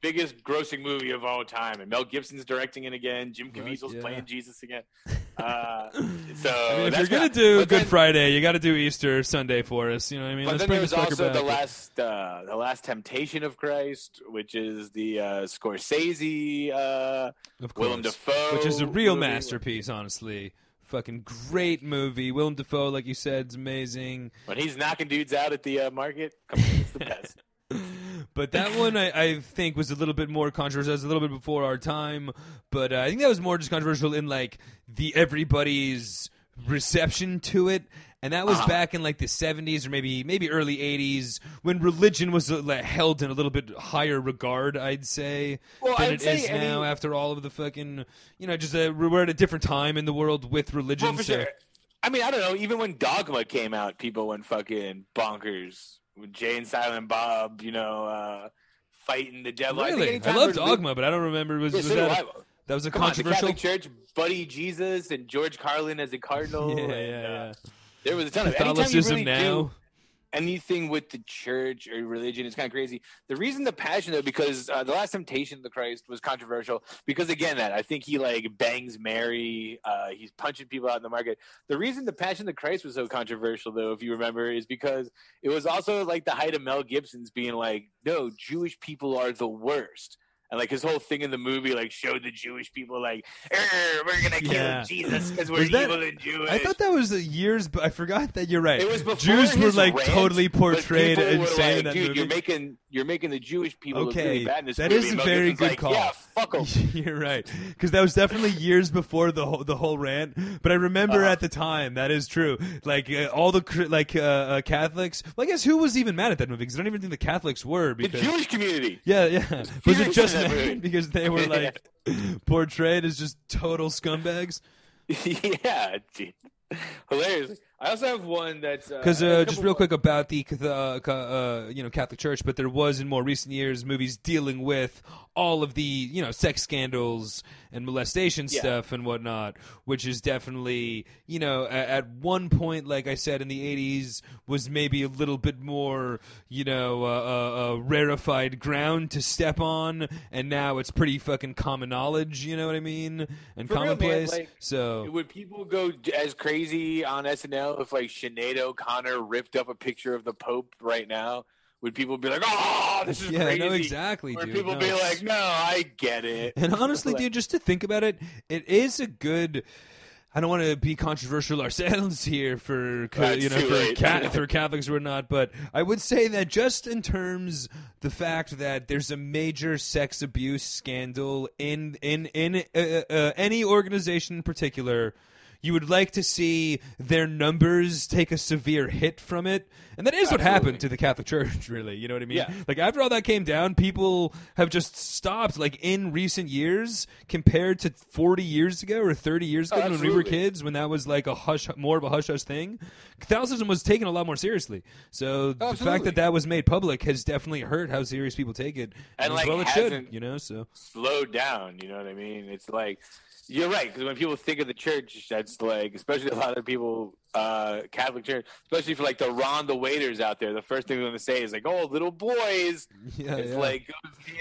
Speaker 1: Biggest grossing movie of all time. And Mel Gibson's directing it again. Jim Caviezel's
Speaker 2: yeah.
Speaker 1: playing Jesus again. Uh, so
Speaker 2: I mean, if you're gonna do Good
Speaker 1: then-
Speaker 2: Friday, you got to do Easter Sunday for us. You know what I mean?
Speaker 1: But
Speaker 2: Let's
Speaker 1: then there was also the last, uh, the last Temptation of Christ, which is the uh, Scorsese, uh,
Speaker 2: of course,
Speaker 1: Willem Dafoe,
Speaker 2: which is a real
Speaker 1: movie.
Speaker 2: masterpiece. Honestly, fucking great movie. Willem Dafoe, like you said, is amazing.
Speaker 1: When he's knocking dudes out at the uh, market, come on, it's the best.
Speaker 2: But that one, I, I think, was a little bit more controversial. It was a little bit before our time. But uh, I think that was more just controversial in like the everybody's reception to it. And that was
Speaker 1: Uh-huh.
Speaker 2: back in like the 70s or maybe maybe early 80s when religion was uh, like, held in a little bit higher regard, I'd say,
Speaker 1: Well,
Speaker 2: than
Speaker 1: I'd
Speaker 2: it is
Speaker 1: any-
Speaker 2: now after all of the fucking, you know, just uh, we're at a different time in the world with religion.
Speaker 1: Well, for
Speaker 2: so-
Speaker 1: sure. I mean, I don't know. Even when Dogma came out, people went fucking bonkers. With Jay and Silent Bob, you know, uh, fighting the devil. I
Speaker 2: Really? I,
Speaker 1: anytime
Speaker 2: love Dogma, but I don't remember. Was,
Speaker 1: Yeah,
Speaker 2: was
Speaker 1: so
Speaker 2: that,
Speaker 1: I.
Speaker 2: a, that was a
Speaker 1: Come on, the
Speaker 2: controversial?
Speaker 1: Catholic Church, Buddy Jesus, and George Carlin as a cardinal.
Speaker 2: yeah,
Speaker 1: and,
Speaker 2: yeah,
Speaker 1: uh,
Speaker 2: yeah.
Speaker 1: There was a ton of anytime you
Speaker 2: Catholicism
Speaker 1: really
Speaker 2: now.
Speaker 1: do anything with the church or religion is kind of crazy. The reason the passion though, because uh, the last temptation of the Christ was controversial because again, that I think he like bangs Mary, uh, he's punching people out in the market. The reason the passion of the Christ was so controversial though, if you remember, is because it was also like the height of Mel Gibson's being like, no, Jewish people are the worst. And like his whole thing in the movie, like showed the Jewish people like, "Er, we're gonna kill
Speaker 2: Yeah.
Speaker 1: Jesus because we're
Speaker 2: that-
Speaker 1: evil and Jewish.
Speaker 2: I thought that was years, but I forgot that you're right.
Speaker 1: It was before
Speaker 2: Jews were like
Speaker 1: rant,
Speaker 2: totally portrayed insane
Speaker 1: like,
Speaker 2: in that
Speaker 1: Dude,
Speaker 2: movie.
Speaker 1: you're making you're making the Jewish people look
Speaker 2: Okay,
Speaker 1: really bad in this
Speaker 2: that
Speaker 1: movie.
Speaker 2: is a very good
Speaker 1: like,
Speaker 2: call.
Speaker 1: Yeah, fuck 'em.
Speaker 2: You're right, because that was definitely years before the whole the whole rant. But I remember
Speaker 1: Uh-huh.
Speaker 2: at the time that is true. Like uh, all the like uh, uh, Catholics. Well, I guess who was even mad at that movie? Because I don't even think the Catholics were.
Speaker 1: The Jewish community.
Speaker 2: yeah, yeah. Was it just
Speaker 1: in that
Speaker 2: mad
Speaker 1: movie.
Speaker 2: because they were like portrayed as just total scumbags?
Speaker 1: yeah, dude. hilarious. I also have one that's
Speaker 2: Because
Speaker 1: I have
Speaker 2: uh, just real quick about the uh, uh, you know Catholic Church, but there was in more recent years movies dealing with all of the you know sex scandals and molestation
Speaker 1: Yeah.
Speaker 2: stuff and whatnot, which is definitely you know at one point, like I said in the '80s, was maybe a little bit more you know uh, uh, uh, rarefied ground to step on, and now it's pretty fucking common knowledge. You know what I mean? And
Speaker 1: For real, man,
Speaker 2: commonplace.
Speaker 1: like,
Speaker 2: so
Speaker 1: Would people go as crazy on SNL if like Sinead O'Connor ripped up a picture of the Pope right now? Would people be like, "Oh, this is
Speaker 2: yeah,
Speaker 1: crazy"?
Speaker 2: no, exactly,
Speaker 1: Or
Speaker 2: dude.
Speaker 1: people
Speaker 2: No,
Speaker 1: be like, "No, I get it."
Speaker 2: And honestly,
Speaker 1: Like-
Speaker 2: dude, just to think about it, it is a good. I don't want to be controversial ourselves here for
Speaker 1: Uh,
Speaker 2: you know for, cat, for Catholics or not, but I would say that just in terms the fact that there's a major sex abuse scandal in in in uh, uh, any organization in particular. You would like to see their numbers take a severe hit from it, and that is what happened to the Catholic Church. Really, you know what I mean?
Speaker 1: Yeah.
Speaker 2: Like after all that came down, people have just stopped. Like in recent years, compared to forty years ago or thirty years ago when we were kids, when that was like a hush, more of a hush hush thing, Catholicism was taken a lot more seriously. So the fact that that was made public has definitely hurt how serious people take it,
Speaker 1: And,
Speaker 2: as
Speaker 1: like,
Speaker 2: well it should. You know, so
Speaker 1: slowed down. You know what I mean? It's like You're right because when people think of the church, that's like, especially a lot of people, uh, Catholic church, especially for like the Ron the waiters out there. The first thing they're going to say is like, "Oh, little boys."
Speaker 2: Yeah,
Speaker 1: It's
Speaker 2: yeah.
Speaker 1: like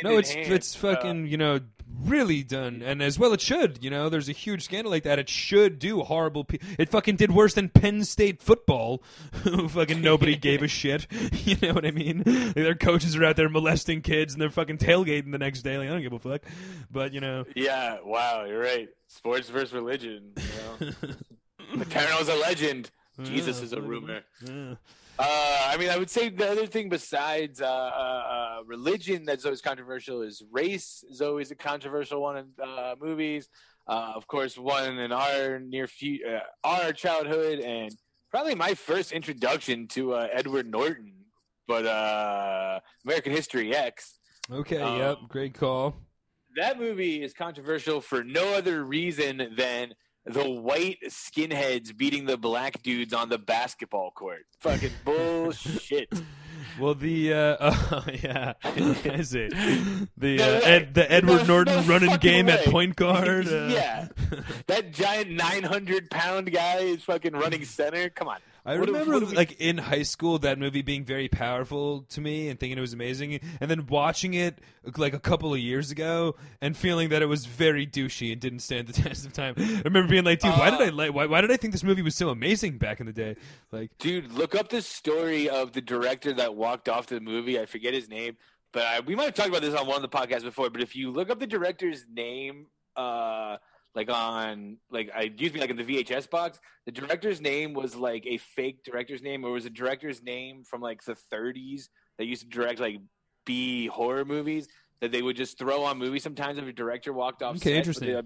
Speaker 2: no, it's
Speaker 1: hand.
Speaker 2: it's fucking you know really done, and as well it should. You know, there's a huge scandal like that. It should do horrible. Pe- it fucking did worse than Penn State football. fucking nobody gave a shit. You know what I mean? Like, their coaches are out there molesting kids, and they're fucking tailgating the next day. Like I don't give a fuck. But you know,
Speaker 1: yeah, wow, you're right. Sports versus religion. You know? Paterno's a legend. Jesus is a rumor.
Speaker 2: Yeah.
Speaker 1: Uh, I mean, I would say the other thing besides uh, uh, uh, religion that's always controversial is race is always a controversial one in uh, movies. Uh, of course, one in our near future, uh, our childhood, and probably my first introduction to uh, Edward Norton, but uh, American History X.
Speaker 2: Okay.
Speaker 1: Um,
Speaker 2: yep. Great call.
Speaker 1: That movie is controversial for no other reason than the white skinheads beating the black dudes on the basketball court. Fucking bullshit.
Speaker 2: Well, the uh, oh, yeah, I see. The
Speaker 1: No
Speaker 2: uh. Ed, the Edward
Speaker 1: No-
Speaker 2: Norton
Speaker 1: no
Speaker 2: running game at point guard. Uh,
Speaker 1: yeah, that giant nine hundred pound guy is fucking running center. Come on.
Speaker 2: I
Speaker 1: What
Speaker 2: remember,
Speaker 1: we-
Speaker 2: like in high school, that movie being very powerful to me and thinking it was amazing, and then watching it like a couple of years ago and feeling that it was very douchey and didn't stand the test of time. I remember being like, "Dude, why did I
Speaker 1: Uh.
Speaker 2: like? Why, why did I think this movie was so amazing back in the day?" Like,
Speaker 1: Dude, look up the story of the director that walked off the movie. I forget his name, but I, we might have talked about this on one of the podcasts before. But if you look up the director's name, uh, like on like I used to be like in the VHS box, the director's name was like a fake director's name, or was a director's name from like the 30s that used to direct like B horror movies that they would just throw on movies sometimes if a director walked off.
Speaker 2: Okay,
Speaker 1: set,
Speaker 2: interesting.
Speaker 1: The,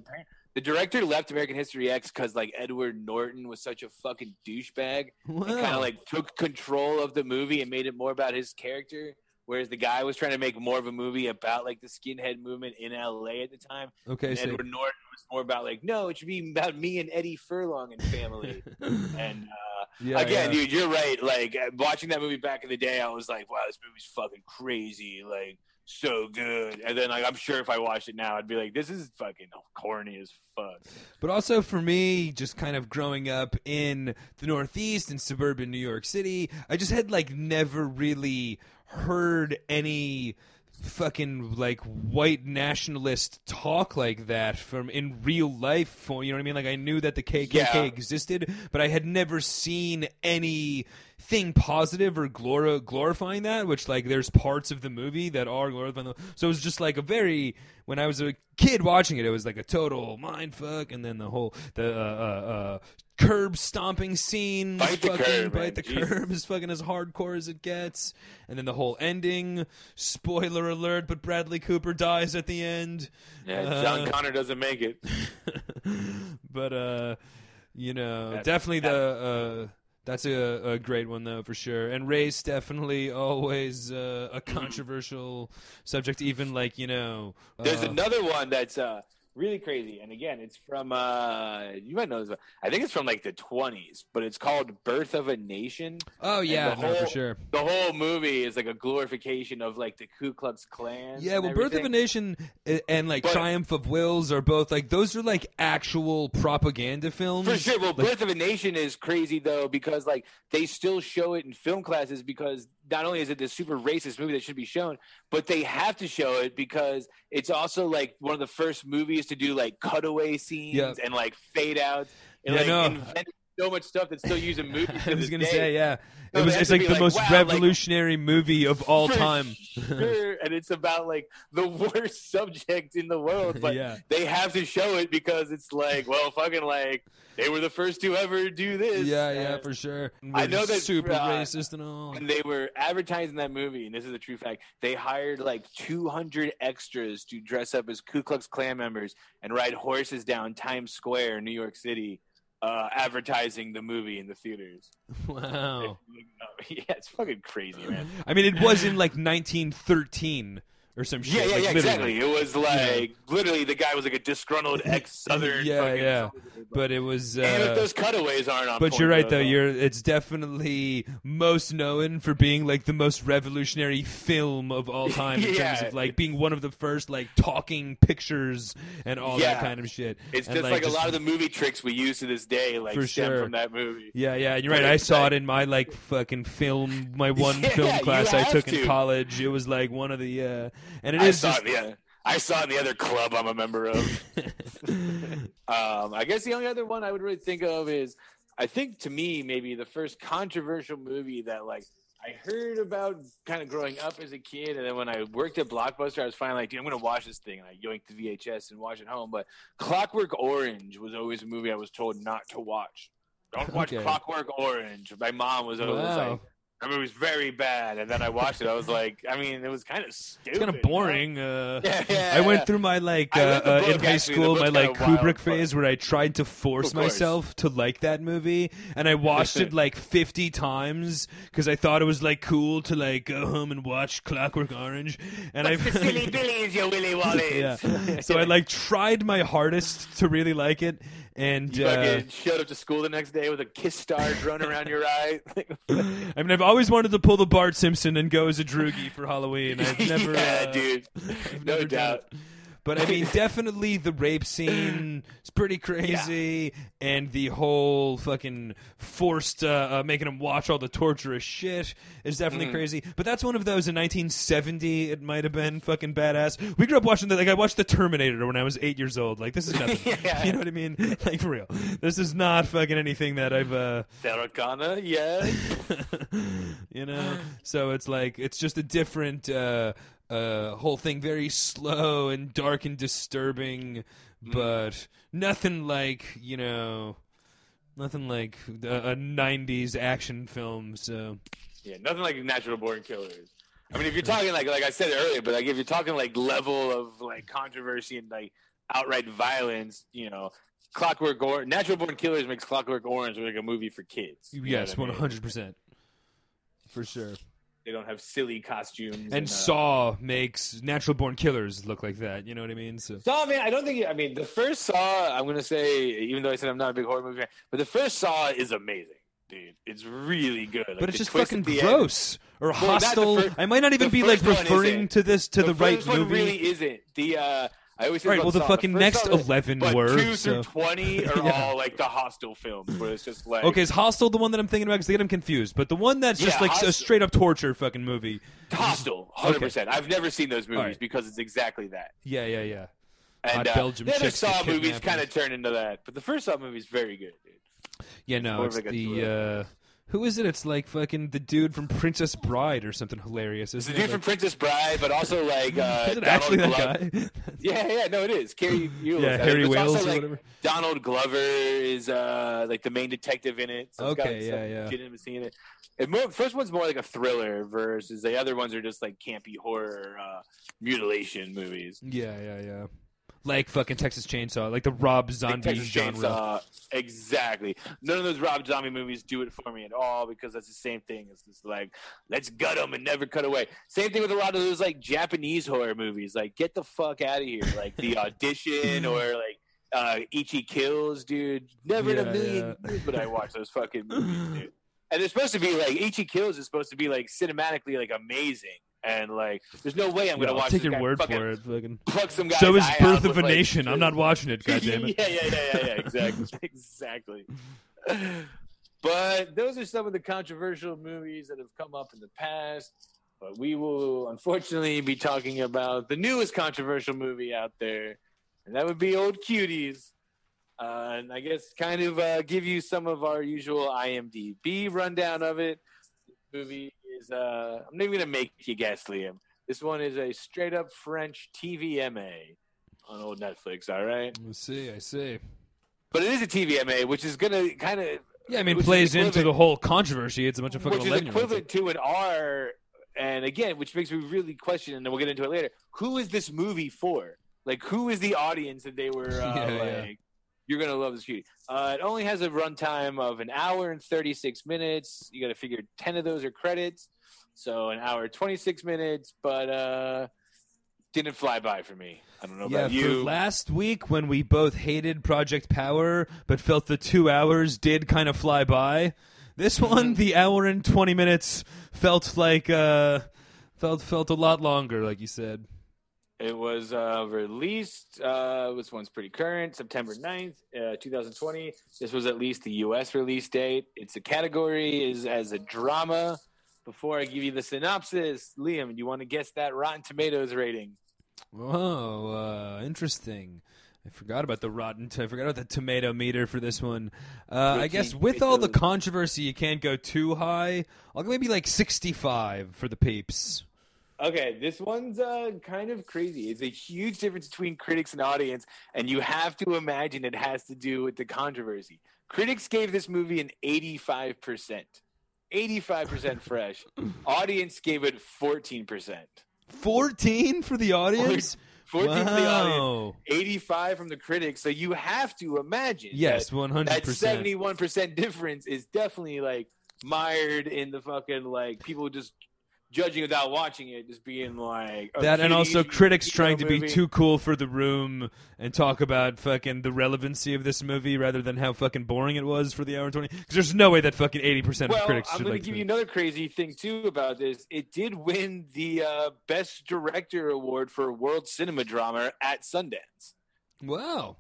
Speaker 1: the director left American History X because like Edward Norton was such a fucking douchebag
Speaker 2: wow.
Speaker 1: and kind of like took control of the movie and made it more about his character. Whereas the guy was trying to make more of a movie about like the skinhead movement in LA at the time.
Speaker 2: okay,
Speaker 1: And
Speaker 2: so
Speaker 1: Edward Norton was more about like, no, it should be about me and Eddie Furlong and family. and uh,
Speaker 2: yeah,
Speaker 1: again,
Speaker 2: yeah.
Speaker 1: dude, you're right. Like uh, watching that movie back in the day, I was like, wow, this movie's fucking crazy. Like so good. And then like I'm sure if I watched it now, I'd be like, this is fucking corny as fuck.
Speaker 2: But also for me, just kind of growing up in the Northeast in suburban New York City, I just had like never really heard any fucking like white nationalist talk like that from in real life for you know what I mean like I knew that the KKK
Speaker 1: Yeah.
Speaker 2: existed but I had never seen anything positive or glor- glorifying that which like there's parts of the movie that are glorifying the- so it was just like a very when I was a kid watching it it was like a total mind fuck and then the whole the uh, uh, uh, curb stomping scene
Speaker 1: Bite the
Speaker 2: fucking
Speaker 1: curb,
Speaker 2: bite the
Speaker 1: Jesus.
Speaker 2: curb is fucking as hardcore as it gets and then the whole ending spoiler alert but Bradley Cooper dies at the end
Speaker 1: Yeah, John
Speaker 2: Uh,
Speaker 1: Connor doesn't make it.
Speaker 2: but uh you know
Speaker 1: That-
Speaker 2: definitely the uh that's a, a great one though for sure. And race definitely always uh, a controversial subject even like you know
Speaker 1: There's
Speaker 2: uh,
Speaker 1: another one that's uh, really crazy, and again, it's from uh, you might know this. one. I think it's from like the 20s, but it's called "Birth of a Nation."
Speaker 2: oh yeah
Speaker 1: the
Speaker 2: no, for sure
Speaker 1: The whole movie is like a glorification of like the Ku Klux Klan.
Speaker 2: yeah
Speaker 1: and
Speaker 2: well birth of a nation uh, and like
Speaker 1: But-
Speaker 2: triumph of wills are both like those are like actual propaganda films
Speaker 1: For sure. Well,
Speaker 2: Like,
Speaker 1: Birth of a Nation is crazy though because like they still show it in film classes because not only is it this super racist movie that should be shown, but they have to show it because it's also like one of the first movies to do like cutaway scenes
Speaker 2: Yeah.
Speaker 1: and like fade outs and
Speaker 2: Yeah,
Speaker 1: like
Speaker 2: no.
Speaker 1: invented so much stuff that's still used in movies.
Speaker 2: I was gonna say yeah it was. It's like the
Speaker 1: be
Speaker 2: most
Speaker 1: like, wow, like-
Speaker 2: revolutionary movie of all time
Speaker 1: sure. and it's about like the worst subject in the world, but
Speaker 2: yeah
Speaker 1: they have to show it because it's like, well, fucking like they were the first to ever do this.
Speaker 2: yeah yeah for sure
Speaker 1: I
Speaker 2: We're
Speaker 1: know that,
Speaker 2: super
Speaker 1: uh,
Speaker 2: racist and all
Speaker 1: When they were advertising that movie, and this is a true fact, they hired like 200 extras to dress up as Ku Klux Klan members and ride horses down Times Square, New York City, uh, advertising the movie in the theaters.
Speaker 2: wow
Speaker 1: yeah, it's fucking crazy, man.
Speaker 2: I mean, it was in like 1913 or some shit.
Speaker 1: Yeah, yeah,
Speaker 2: like,
Speaker 1: yeah, exactly. It was like literally the guy was like a disgruntled ex-Southern.
Speaker 2: Yeah,
Speaker 1: fucking
Speaker 2: yeah.
Speaker 1: soldier.
Speaker 2: But it was. Uh,
Speaker 1: and those cutaways aren't on
Speaker 2: but
Speaker 1: point,
Speaker 2: you're right though.
Speaker 1: though,
Speaker 2: You're it's definitely most known for being like the most revolutionary film of all time in terms of like being one of the first like talking pictures and all that kind of shit.
Speaker 1: It's
Speaker 2: And,
Speaker 1: just like, a
Speaker 2: just-
Speaker 1: lot of the movie tricks we use to this day, like
Speaker 2: For
Speaker 1: stem
Speaker 2: sure.
Speaker 1: from that movie.
Speaker 2: Yeah, yeah, and you're right. I saw it in my like fucking film, my one
Speaker 1: Yeah,
Speaker 2: film class I took in college. It was like one of the, uh, and it
Speaker 1: I
Speaker 2: is
Speaker 1: saw
Speaker 2: just
Speaker 1: it. Yeah, I saw it in the other club I'm a member of. Um, I guess the only other one I would really think of is, I think to me maybe the first controversial movie that like I heard about kind of growing up as a kid, and then when I worked at Blockbuster, I was finally like, dude, I'm gonna watch this thing, and I yoinked the VHS and watched it home. But Clockwork Orange was always a movie I was told not to watch. Don't watch
Speaker 2: Okay.
Speaker 1: Clockwork Orange. My mom was always
Speaker 2: Wow.
Speaker 1: like, that was very bad, and then I watched it. I was like, I mean, it was kind of stupid.
Speaker 2: it's kind of boring. Uh,
Speaker 1: Yeah, yeah,
Speaker 2: I went
Speaker 1: yeah.
Speaker 2: through my like uh, uh,
Speaker 1: book,
Speaker 2: in high
Speaker 1: actually.
Speaker 2: School, my like
Speaker 1: wild,
Speaker 2: Kubrick
Speaker 1: but-
Speaker 2: phase where I tried to force myself to like that movie, and I watched it like 50 times because I thought it was like cool to like go home and watch Clockwork Orange, and I
Speaker 1: What's the silly billies, you willy Wally.
Speaker 2: yeah. So I like tried my hardest to really like it, and
Speaker 1: You
Speaker 2: uh,
Speaker 1: showed up to school the next day with a kiss star drawn around your eye.
Speaker 2: I mean, I've always wanted to pull the Bart Simpson and go as a droogie for Halloween. I've never,
Speaker 1: yeah,
Speaker 2: uh,
Speaker 1: dude.
Speaker 2: I've
Speaker 1: No
Speaker 2: never done
Speaker 1: doubt.
Speaker 2: it. But I mean, definitely the rape scene is pretty crazy, and the whole fucking forced uh, uh, making him watch all the torturous shit is definitely
Speaker 1: Mm.
Speaker 2: crazy. But that's one of those in 1970. It might have been fucking badass. We grew up watching the like I watched the Terminator when I was eight years old. Like this is nothing.
Speaker 1: Yeah.
Speaker 2: You know what I mean? Like for real. This is not fucking anything that I've. uh
Speaker 1: Connor, yeah.
Speaker 2: you know so it's like it's just a different uh uh whole thing very slow and dark and disturbing but nothing like you know nothing like a, a 90s action film so
Speaker 1: Yeah, nothing like natural born killers. I mean, if you're talking like like I said earlier, but like if you're talking like level of like controversy and like outright violence, you know, Clockwork Orange, Natural Born Killers makes Clockwork Orange like a movie for kids.
Speaker 2: Yes
Speaker 1: I mean?
Speaker 2: 100% for sure
Speaker 1: They don't have silly costumes.
Speaker 2: and
Speaker 1: uh,
Speaker 2: saw makes natural born killers look like that you know what i mean so
Speaker 1: Saw, man, I don't think. I mean, the first Saw, I'm gonna say, even though I said I'm not a big horror movie fan, but the first Saw is amazing, dude. It's really good. Like,
Speaker 2: but it's just fucking
Speaker 1: the end-
Speaker 2: gross or
Speaker 1: the Hostel.
Speaker 2: I might not even be like referring to this to the, right
Speaker 1: first one
Speaker 2: movie.
Speaker 1: really isn't. The uh, I always
Speaker 2: Right,
Speaker 1: about
Speaker 2: well, the fucking next
Speaker 1: is-
Speaker 2: 11
Speaker 1: but
Speaker 2: were,
Speaker 1: two
Speaker 2: so-
Speaker 1: twenty are
Speaker 2: Yeah.
Speaker 1: all like the Hostel films, where it's just like
Speaker 2: Okay, is Hostel the one that I'm thinking about? Because they get them confused. But the one that's just
Speaker 1: Yeah,
Speaker 2: like a straight up torture fucking movie.
Speaker 1: Hostel, hundred percent. I've never seen those movies
Speaker 2: right.
Speaker 1: because it's exactly that.
Speaker 2: Yeah, yeah, yeah.
Speaker 1: And uh,
Speaker 2: Belgium
Speaker 1: the other Saw movies kind of turn into that, but the first Saw movie is very good, dude.
Speaker 2: Yeah, no, it's
Speaker 1: like
Speaker 2: the uh, who is it? It's like fucking the dude from Princess Bride or something hilarious.
Speaker 1: It's
Speaker 2: Isn't
Speaker 1: the dude
Speaker 2: it?
Speaker 1: from Princess Bride, but also like uh,
Speaker 2: is it
Speaker 1: Donald
Speaker 2: actually that
Speaker 1: Glover.
Speaker 2: guy?
Speaker 1: Yeah, yeah, no, it is. Carrie.
Speaker 2: Yeah, Harry Wales or whatever.
Speaker 1: Donald Glover is uh, like the main detective in it. So
Speaker 2: Okay, yeah, yeah.
Speaker 1: legitimacy in it. It more, first one's more like a thriller versus the other ones are just like campy horror uh, mutilation movies.
Speaker 2: yeah, yeah, yeah. Like fucking Texas Chainsaw, like the Rob Zombie
Speaker 1: Texas
Speaker 2: genre.
Speaker 1: Chainsaw, exactly. None of those Rob Zombie movies do it for me at all because that's the same thing. It's just like let's gut them and never cut away. Same thing with a lot of those like Japanese horror movies. Like get the fuck out of here. Like The Audition or like uh, Ichi Kills, dude. Never in a million
Speaker 2: yeah.
Speaker 1: years would I watch those fucking movies, dude. And they're supposed to be like Ichi Kills is supposed to be like cinematically like amazing. And like, there's no way I'm gonna
Speaker 2: I'll
Speaker 1: watch.
Speaker 2: take
Speaker 1: this
Speaker 2: your
Speaker 1: guy
Speaker 2: word for it. Fucking.
Speaker 1: Pluck some guys.
Speaker 2: So is Birth of a
Speaker 1: like,
Speaker 2: Nation. I'm not watching it. God damn it.
Speaker 1: yeah, yeah, yeah, yeah, yeah, exactly, exactly. But those are some of the controversial movies that have come up in the past. But we will unfortunately be talking about the newest controversial movie out there, and that would be Old Cuties. Uh, and I guess kind of uh, give you some of our usual IMDb rundown of it. Movie is, uh, I'm not even going to make you guess, Liam. This one is a straight up French TVMA on old Netflix, all right?
Speaker 2: I see. I see.
Speaker 1: But it is a TVMA, which is going to kind of
Speaker 2: Yeah, I mean,
Speaker 1: Which
Speaker 2: plays into the whole controversy. It's a bunch of fucking
Speaker 1: which is
Speaker 2: eleven year olds.
Speaker 1: equivalent to an R. And again, which makes me really question, and then we'll get into it later. Who is this movie for? Like, who is the audience that they were uh,
Speaker 2: Yeah, yeah.
Speaker 1: You're gonna love this movie. Uh, it only has a runtime of an hour and 36 minutes. You got to figure 10 of those are credits, so an hour 26 minutes. But uh, didn't fly by for me. I don't know
Speaker 2: Yeah,
Speaker 1: about you.
Speaker 2: last week when we both hated Project Power but felt the two hours did kind of fly by. This
Speaker 1: Mm-hmm.
Speaker 2: one, the hour and twenty minutes felt like uh felt felt a lot longer, like you said.
Speaker 1: It was uh, released. Uh, this one's pretty current, September 9th, uh, 2020. This was at least the U.S. release date. Its a category is as a drama. Before I give you the synopsis, Liam, you want to guess that Rotten Tomatoes rating?
Speaker 2: Oh, uh, interesting. I forgot about the rotten. T- I forgot about the tomato meter for this one. Uh, I guess with all the controversy, you can't go too high. I'll go maybe like sixty-five for the peeps.
Speaker 1: Okay, this one's uh, kind of crazy. It's a huge difference between critics and audience, and you have to imagine it has to do with the controversy. Critics gave this movie an 85%. 85% fresh. audience gave it 14%.
Speaker 2: Fourteen for the audience.
Speaker 1: fourteen for the audience,
Speaker 2: Wow.
Speaker 1: 85 from the critics. So you have to imagine
Speaker 2: Yes,
Speaker 1: that,
Speaker 2: one hundred
Speaker 1: that 71% difference is definitely like mired in the fucking like people just judging without watching it, just being like a
Speaker 2: That and also critics trying to be too cool for the room and talk about fucking the relevancy of this movie rather than how fucking boring it was for the hour and twenty. Because there's no way that fucking eighty percent of
Speaker 1: Well,
Speaker 2: critics
Speaker 1: I'm going
Speaker 2: like
Speaker 1: to give you another crazy thing too about this. It did win the uh, best director award for world cinema drama at Sundance.
Speaker 2: Wow.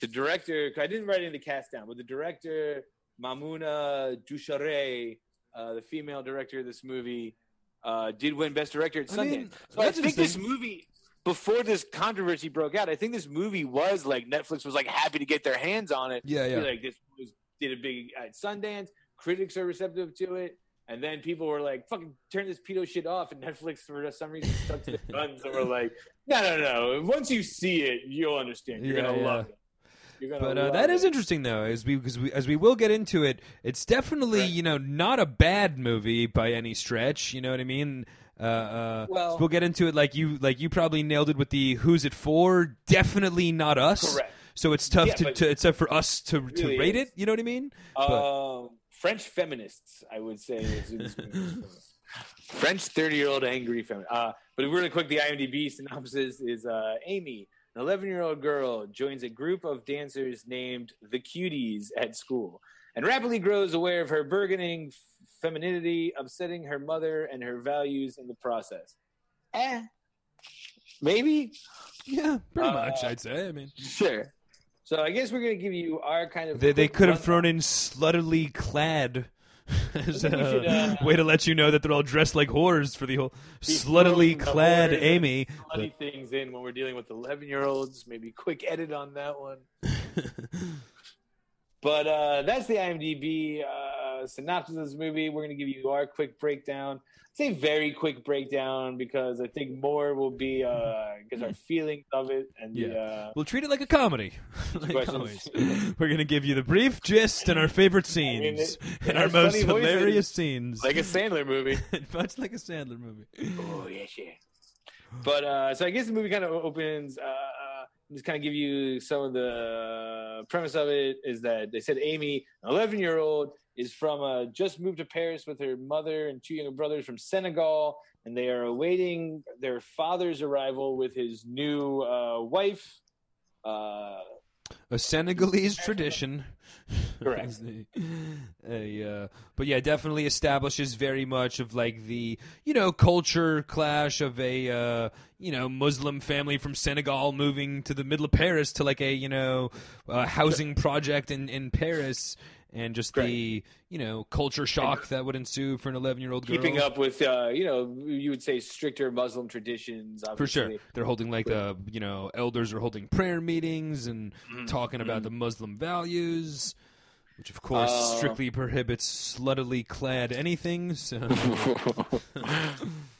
Speaker 1: The director, I didn't write the cast down, but the director Mamuna Dushare, uh, the female director of this movie, uh, did win best director at Sundance.
Speaker 2: I mean,
Speaker 1: so I think this movie. Before this controversy broke out, I think this movie was like Netflix was like happy to get their hands on it.
Speaker 2: Yeah, yeah.
Speaker 1: Like this was did a big at Sundance. Critics are receptive to it, and then people were like, "Fucking turn this pedo shit off." And Netflix, for some reason, stuck to their guns and were like, "No, no, no. Once you see it, you'll understand. You're
Speaker 2: Yeah,
Speaker 1: gonna
Speaker 2: yeah.
Speaker 1: love it."
Speaker 2: But uh, that is interesting, though, as we because we, as we will get into it. It's definitely
Speaker 1: Right.
Speaker 2: you know not a bad movie by any stretch. You know what I mean? Uh, uh,
Speaker 1: Well-
Speaker 2: so we'll get into it like you like you probably nailed it with the who's it for? Definitely not us.
Speaker 1: Correct.
Speaker 2: So it's tough
Speaker 1: Yeah,
Speaker 2: to, to it's tough for us to to rate
Speaker 1: is.
Speaker 2: it. You know what I mean?
Speaker 1: Um, French feminists, I would say. French thirty-year-old angry feminist. Uh, but really quick, the IMDb synopsis is: uh, Amy, an eleven-year-old girl, joins a group of dancers named the Cuties at school, and rapidly grows aware of her burgeoning femininity, upsetting her mother and her values in the process. Eh, maybe.
Speaker 2: Yeah, pretty
Speaker 1: Uh,
Speaker 2: much. I'd say. I mean,
Speaker 1: Sure. So I guess we're gonna give you our kind of.
Speaker 2: they they could have thrown in sluttily clad. As a
Speaker 1: should, uh,
Speaker 2: way to let you know that they're all dressed like whores for the whole sluttily clad Amy.
Speaker 1: slutty things in when we're dealing with 11 year olds. Maybe quick edit on that one. But uh, that's the IMDb uh, synopsis of this movie. We're going to give you our quick breakdown. Say very quick breakdown because I think more will be uh because our feelings of it and the,
Speaker 2: Yeah.
Speaker 1: uh,
Speaker 2: We'll treat it like a comedy. like always. We're going to give you the brief gist and our favorite
Speaker 1: mean,
Speaker 2: scenes
Speaker 1: it-
Speaker 2: and our most hilarious scenes.
Speaker 1: like a Sandler movie.
Speaker 2: Much like a Sandler movie.
Speaker 1: Oh yes, yeah. But uh, so I guess the movie kind of opens. Uh, just kind of give you some of the premise of it is that they said Amy, an 11 year old, is from uh, just moved to Paris with her mother and two younger brothers from Senegal, and they are awaiting their father's arrival with his new uh, wife. Uh,
Speaker 2: A Senegalese tradition.
Speaker 1: Correct.
Speaker 2: A, uh, but yeah, definitely establishes very much of like the you know culture clash of a uh, you know Muslim family from Senegal moving to the middle of Paris to like a you know uh, housing project in in Paris. And just the you know culture shock that would ensue for an eleven year old girl.
Speaker 1: keeping up with, uh, you know, you would say stricter Muslim traditions.
Speaker 2: For sure, they're holding like the you know elders are holding prayer meetings and
Speaker 1: Mm-hmm.
Speaker 2: talking about the Muslim values, which of course
Speaker 1: Uh,
Speaker 2: strictly prohibits sluttily clad anything. So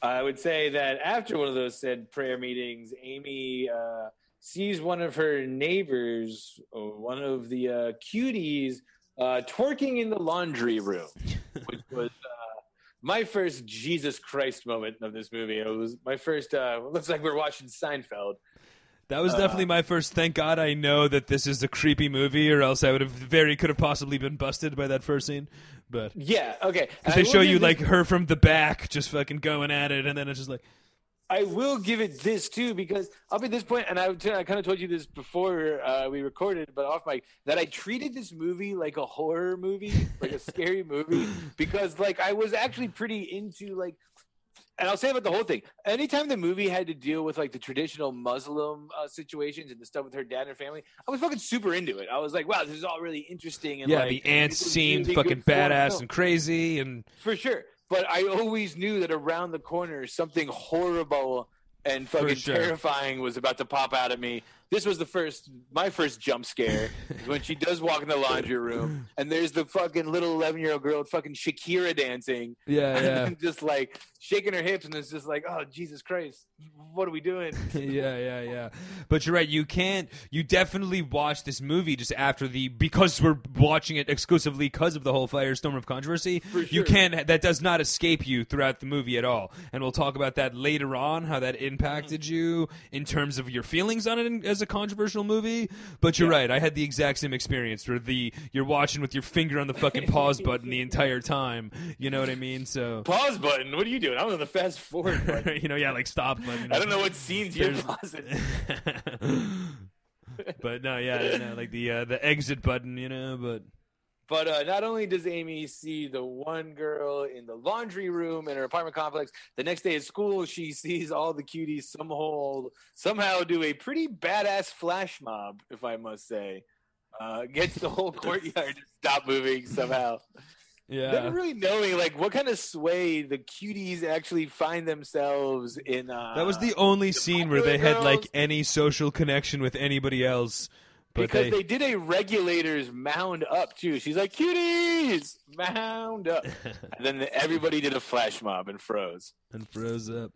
Speaker 1: I would say that after one of those said prayer meetings, Amy uh, sees one of her neighbors, one of the uh, cuties, uh, twerking in the laundry room, which was uh, my first Jesus Christ moment of this movie. It was my first. Uh, looks like we're watching Seinfeld.
Speaker 2: that was
Speaker 1: Uh,
Speaker 2: definitely my first. Thank God I know that this is a creepy movie, or else I would have very could have possibly been busted by that first scene. But
Speaker 1: Yeah. Okay.
Speaker 2: because they show you like her from the back, just fucking going at it, and then it's just like,
Speaker 1: I will give it this too because up at this point, and I, I kind of told you this before uh, we recorded, but off mic, that I treated this movie like a horror movie, like a scary movie, because like I was actually pretty into like and I'll say about the whole thing. Anytime the movie had to deal with like the traditional Muslim uh, situations and the stuff with her dad and her family, I was fucking super into it. I was like, wow, this is all really interesting. And
Speaker 2: yeah,
Speaker 1: like,
Speaker 2: the ants seemed fucking badass and crazy, and
Speaker 1: for sure. But I always knew that around the corner something horrible and fucking
Speaker 2: sure.
Speaker 1: terrifying was about to pop out at me. This was the first, my first jump scare when she does walk in the laundry room and there's the fucking little 11 year old girl, fucking Shakira dancing
Speaker 2: yeah, yeah.
Speaker 1: and just like shaking her hips, and it's just like, oh Jesus Christ, what are we doing?
Speaker 2: yeah, yeah, yeah. But you're right. You can't. You definitely watch this movie just after the because we're watching it exclusively because of the whole firestorm of controversy. You
Speaker 1: sure.
Speaker 2: can't. That does not escape you throughout the movie at all. And we'll talk about that later on. How that impacted
Speaker 1: Mm-hmm.
Speaker 2: you in terms of your feelings on it as a controversial movie. But you're
Speaker 1: Yeah.
Speaker 2: right. I had the exact same experience where the you're watching with your finger on the fucking pause button the entire time. You know what I mean? So.
Speaker 1: Pause button. What are you doing? I'm on the fast forward button.
Speaker 2: you know, yeah, like stop button.
Speaker 1: I don't know what scenes you're pausing.
Speaker 2: but no, yeah, know, like the uh, the exit button, you know. But
Speaker 1: But uh, not only does Amy see the one girl in the laundry room in her apartment complex, the next day at school she sees all the cuties somehow somehow do a pretty badass flash mob, if I must say. Uh, gets the whole courtyard to stop moving somehow.
Speaker 2: Yeah.
Speaker 1: Never really knowing like what kind of sway the cuties actually find themselves in. Uh,
Speaker 2: that was the only scene where they
Speaker 1: popular
Speaker 2: had like any social connection with anybody else. But
Speaker 1: because
Speaker 2: they,
Speaker 1: they, did a regulators mound up too. She's like cuties mound up, and then everybody did a flash mob and froze.
Speaker 2: and froze up.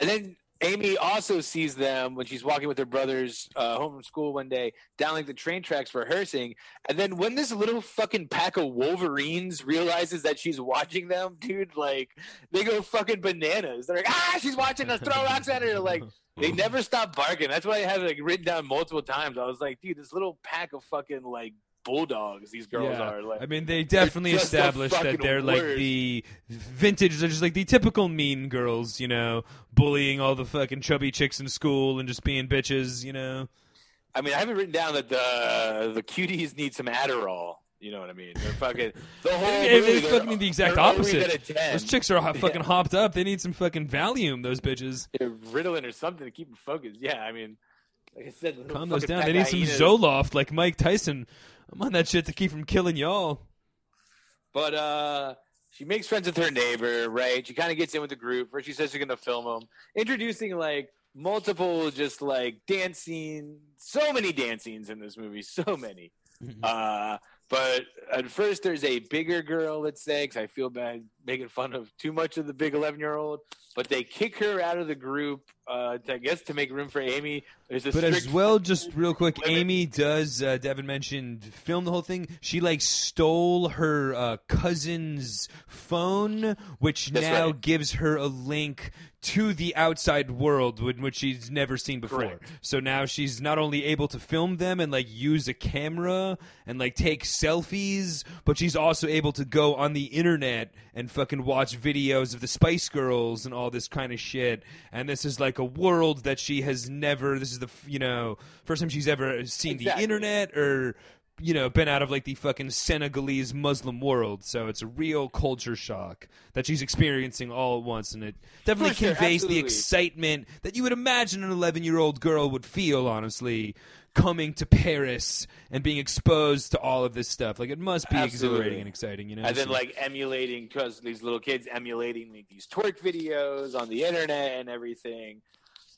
Speaker 1: And then Amy also sees them when she's walking with her brothers uh, home from school one day down like the train tracks rehearsing. And then when this little fucking pack of Wolverines realizes that she's watching them, dude, like they go fucking bananas. They're like, ah, she's watching us, throw rocks at her. Like they never stop barking. That's why I have it like written down multiple times. I was like, dude, this little pack of fucking like bulldogs these girls
Speaker 2: yeah.
Speaker 1: are. Like
Speaker 2: I mean, they definitely established that they're like the vintage, they're just like the typical mean girls, you know, bullying all the fucking chubby chicks in school and just being bitches, you know.
Speaker 1: I mean, I haven't written down that the the cuties need some Adderall. You know what I mean? They're fucking the whole.
Speaker 2: They
Speaker 1: movie, they're-
Speaker 2: fucking the exact opposite.
Speaker 1: at a 10.
Speaker 2: Those chicks are fucking
Speaker 1: Yeah.
Speaker 2: hopped up. They need some fucking Valium. Those bitches.
Speaker 1: They're Ritalin or something to keep them focused. Yeah, I mean, like I said,
Speaker 2: Calm those down. They need some. Zoloft like Mike Tyson. I'm on that shit to keep from killing y'all.
Speaker 1: But uh, she makes friends with her neighbor, right? She kind of gets in with the group. First, she says she's gonna film them, introducing like multiple, just like dancing. So many dance scenes in this movie. So many. Uh, but at first, there's a bigger girl, let's say, because I feel bad making fun of too much of the big 11 year old. But they kick her out of the group, uh, to, I guess, to make room for Amy. There's a
Speaker 2: But as well, just real quick,
Speaker 1: limit.
Speaker 2: Amy does. Uh, Devin mentioned film the whole thing. She like stole her uh, cousin's phone, which
Speaker 1: That's
Speaker 2: now
Speaker 1: right.
Speaker 2: gives her a link to the outside world, which she's never seen before.
Speaker 1: Correct.
Speaker 2: So now she's not only able to film them and like use a camera and like take selfies, but she's also able to go on the internet and fucking watch videos of the Spice Girls and all this kind of shit. And this is like a world that she has never. This is the you know first time she's ever seen the internet or. You know, been out of like the fucking Senegalese Muslim world, so it's a real culture shock that she's experiencing all at once, and it definitely
Speaker 1: sure,
Speaker 2: conveys the excitement that you would imagine an 11 year old girl would feel, honestly, coming to Paris and being exposed to all of this stuff. Like, it must be
Speaker 1: Absolutely.
Speaker 2: exhilarating and exciting, you know?
Speaker 1: and then
Speaker 2: So-
Speaker 1: like emulating because these little kids emulating like, these twerk videos on the internet and everything.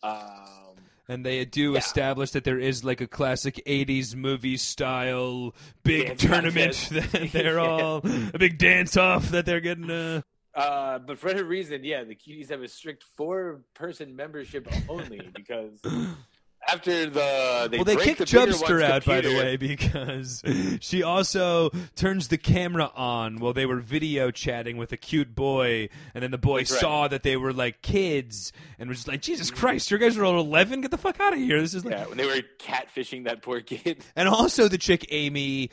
Speaker 1: Um,
Speaker 2: and they do
Speaker 1: Yeah.
Speaker 2: establish that there is like a classic 80s movie style big
Speaker 1: Dance
Speaker 2: tournament that they're
Speaker 1: Yeah.
Speaker 2: all, a big dance off that they're getting. Uh,
Speaker 1: uh, but for whatever reason, yeah, the cuties have a strict four-person membership only because after the they
Speaker 2: well, they kicked
Speaker 1: the
Speaker 2: Chubster out, by the way, because she also turns the camera on while they were video chatting with a cute boy, and then the boy
Speaker 1: That's right.
Speaker 2: saw that they were like kids and was just like, "Jesus Christ, you guys are all eleven! Get the fuck out of here! This is like."
Speaker 1: Yeah, when they were catfishing that poor kid.
Speaker 2: And also, the chick Amy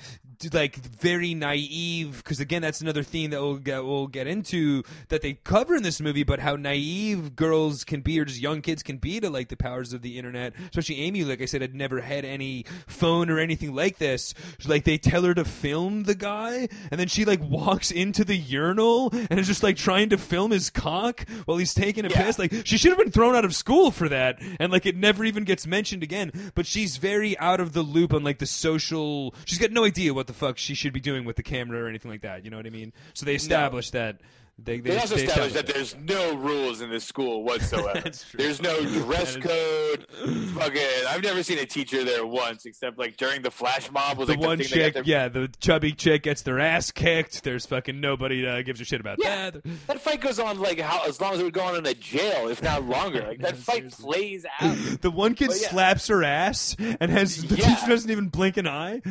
Speaker 2: like very naive because again that's another theme that we'll get we'll get into that they cover in this movie but how naive girls can be or just young kids can be to like the powers of the internet. Especially amy like i said had never had any phone or anything like this. Like they tell her to film the guy and then she like walks into the urinal and is just like trying to film his cock while he's taking a
Speaker 1: Yeah.
Speaker 2: piss. Like she should have been thrown out of school for that and like it never even gets mentioned again. But she's very out of the loop on like the social she's got no idea what the fuck she should be doing with the camera or anything like that you know what i mean so they established that they, they,
Speaker 1: They also
Speaker 2: they
Speaker 1: established that there's no rules in this school whatsoever. There's no dress
Speaker 2: That
Speaker 1: code. Fucking, I've never seen a teacher there once, except like during the flash mob was
Speaker 2: the
Speaker 1: like
Speaker 2: one
Speaker 1: the
Speaker 2: chick,
Speaker 1: their-
Speaker 2: yeah, the chubby chick gets their ass kicked. There's fucking nobody uh, gives a shit about
Speaker 1: Yeah.
Speaker 2: that.
Speaker 1: That fight goes on like how as long as it would go on in a jail, if not longer. Like that
Speaker 2: No,
Speaker 1: fight
Speaker 2: seriously.
Speaker 1: plays out.
Speaker 2: The one kid
Speaker 1: yeah.
Speaker 2: slaps her ass and has the
Speaker 1: Yeah.
Speaker 2: teacher doesn't even blink an eye.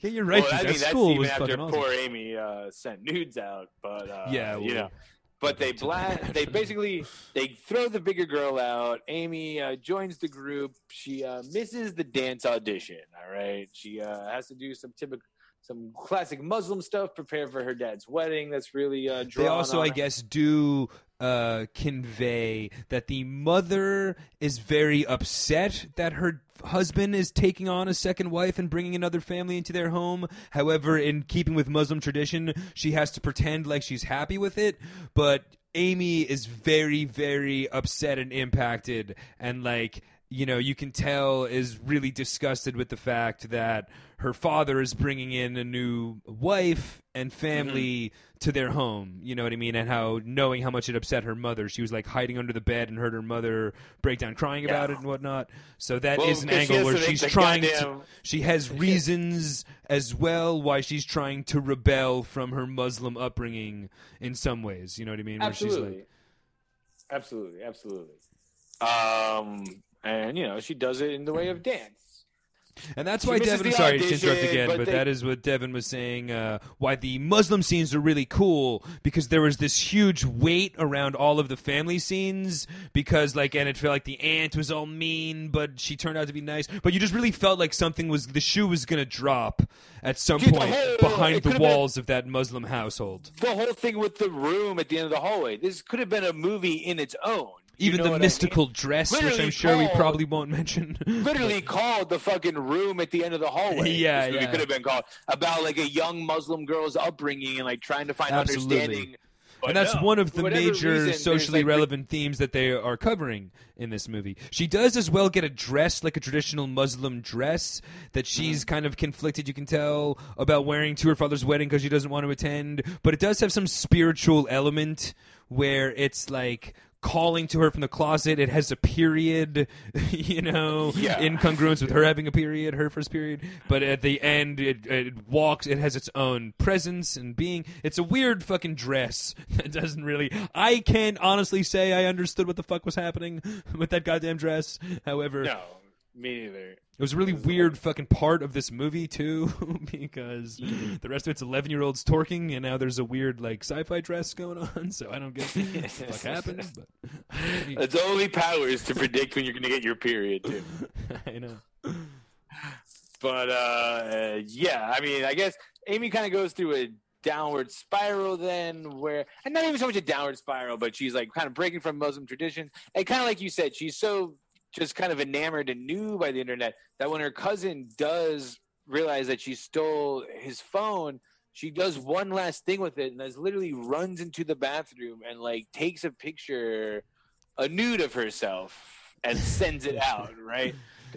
Speaker 2: Yeah, you're right.
Speaker 1: well, I mean,
Speaker 2: that
Speaker 1: that's
Speaker 2: school
Speaker 1: even
Speaker 2: was
Speaker 1: after
Speaker 2: fucking awesome.
Speaker 1: poor Amy uh, sent nudes out. But uh,
Speaker 2: Yeah,
Speaker 1: you know. But they
Speaker 2: blast.
Speaker 1: they basically they throw the bigger girl out. Amy uh, joins the group. She uh, misses the dance audition. All right, she uh, has to do some typical, some classic Muslim stuff. Prepare for her dad's wedding. That's really uh,
Speaker 2: They also, I guess, do uh, convey that the mother is very upset that her husband is taking on a second wife and bringing another family into their home. However, in keeping with Muslim tradition, she has to pretend like she's happy with it. But Amy is very, very upset and impacted, and like you know, you can tell is really disgusted with the fact that her father is bringing in a new wife and family to their home. You know what I mean? And how knowing how much it upset her mother, she was like hiding under the bed and heard her mother break down crying about it and whatnot. So that is
Speaker 1: Well,
Speaker 2: an
Speaker 1: 'cause she
Speaker 2: angle where she's trying to. She has reasons as well why she's trying to rebel from her Muslim upbringing in some ways. You know what I mean? Where she's
Speaker 1: Absolutely.
Speaker 2: like,
Speaker 1: absolutely, absolutely. Um, and you know she does it in the way of dance.
Speaker 2: And that's
Speaker 1: She
Speaker 2: why Devin. Sorry to interrupt again,
Speaker 1: but
Speaker 2: but
Speaker 1: they-
Speaker 2: that is what Devin was saying. Uh, why the Muslim scenes are really cool because there was this huge weight around all of the family scenes because, like, and it felt like the aunt was all mean, but she turned out to be nice. But you just really felt like something was the shoe was gonna drop at some
Speaker 1: Dude,
Speaker 2: point
Speaker 1: whole-
Speaker 2: behind the
Speaker 1: could've been-
Speaker 2: walls of that Muslim household.
Speaker 1: The whole thing with the room at the end of the hallway. This could have been a movie in its own. You
Speaker 2: Even
Speaker 1: know
Speaker 2: the
Speaker 1: what I mean?
Speaker 2: mystical dress, which I'm sure we probably won't mention.
Speaker 1: literally called the fucking room at the end of the hallway.
Speaker 2: Yeah, yeah.
Speaker 1: could have been called about like a young Muslim girl's upbringing and like trying to find
Speaker 2: Absolutely.
Speaker 1: understanding. But
Speaker 2: and that's
Speaker 1: no,
Speaker 2: one of the major
Speaker 1: reason,
Speaker 2: socially
Speaker 1: like,
Speaker 2: relevant themes that they are covering in this movie. She does as well get a dress like a traditional Muslim dress that she's
Speaker 1: Mm-hmm.
Speaker 2: kind of conflicted, you can tell, about wearing to her father's wedding because she doesn't want to attend. But it does have some spiritual element where it's like calling to her from the closet. It has a period, you know,
Speaker 1: Yeah.
Speaker 2: in congruence with her having a period, her first period. But at the end, it, it walks. It has its own presence and being. It's a weird fucking dress that doesn't really. I can't honestly say I understood what the fuck was happening with that goddamn dress. However,
Speaker 1: No, me neither.
Speaker 2: It was a really weird fucking part of this movie too, because the rest of it's eleven year olds torking, and now there's a weird like sci-fi dress going on. So I don't get what the fuck happened, but
Speaker 1: It's only powers to predict when you're going to get your period too.
Speaker 2: I know.
Speaker 1: But uh, uh, yeah, I mean, I guess Amy kind of goes through a downward spiral then where and not even so much a downward spiral but she's like kind of breaking from muslim tradition and kind of like you said she's so just kind of enamored and new by the internet that when her cousin does realize that she stole his phone she does one last thing with it and is literally runs into the bathroom and like takes a picture a nude of herself and sends it out right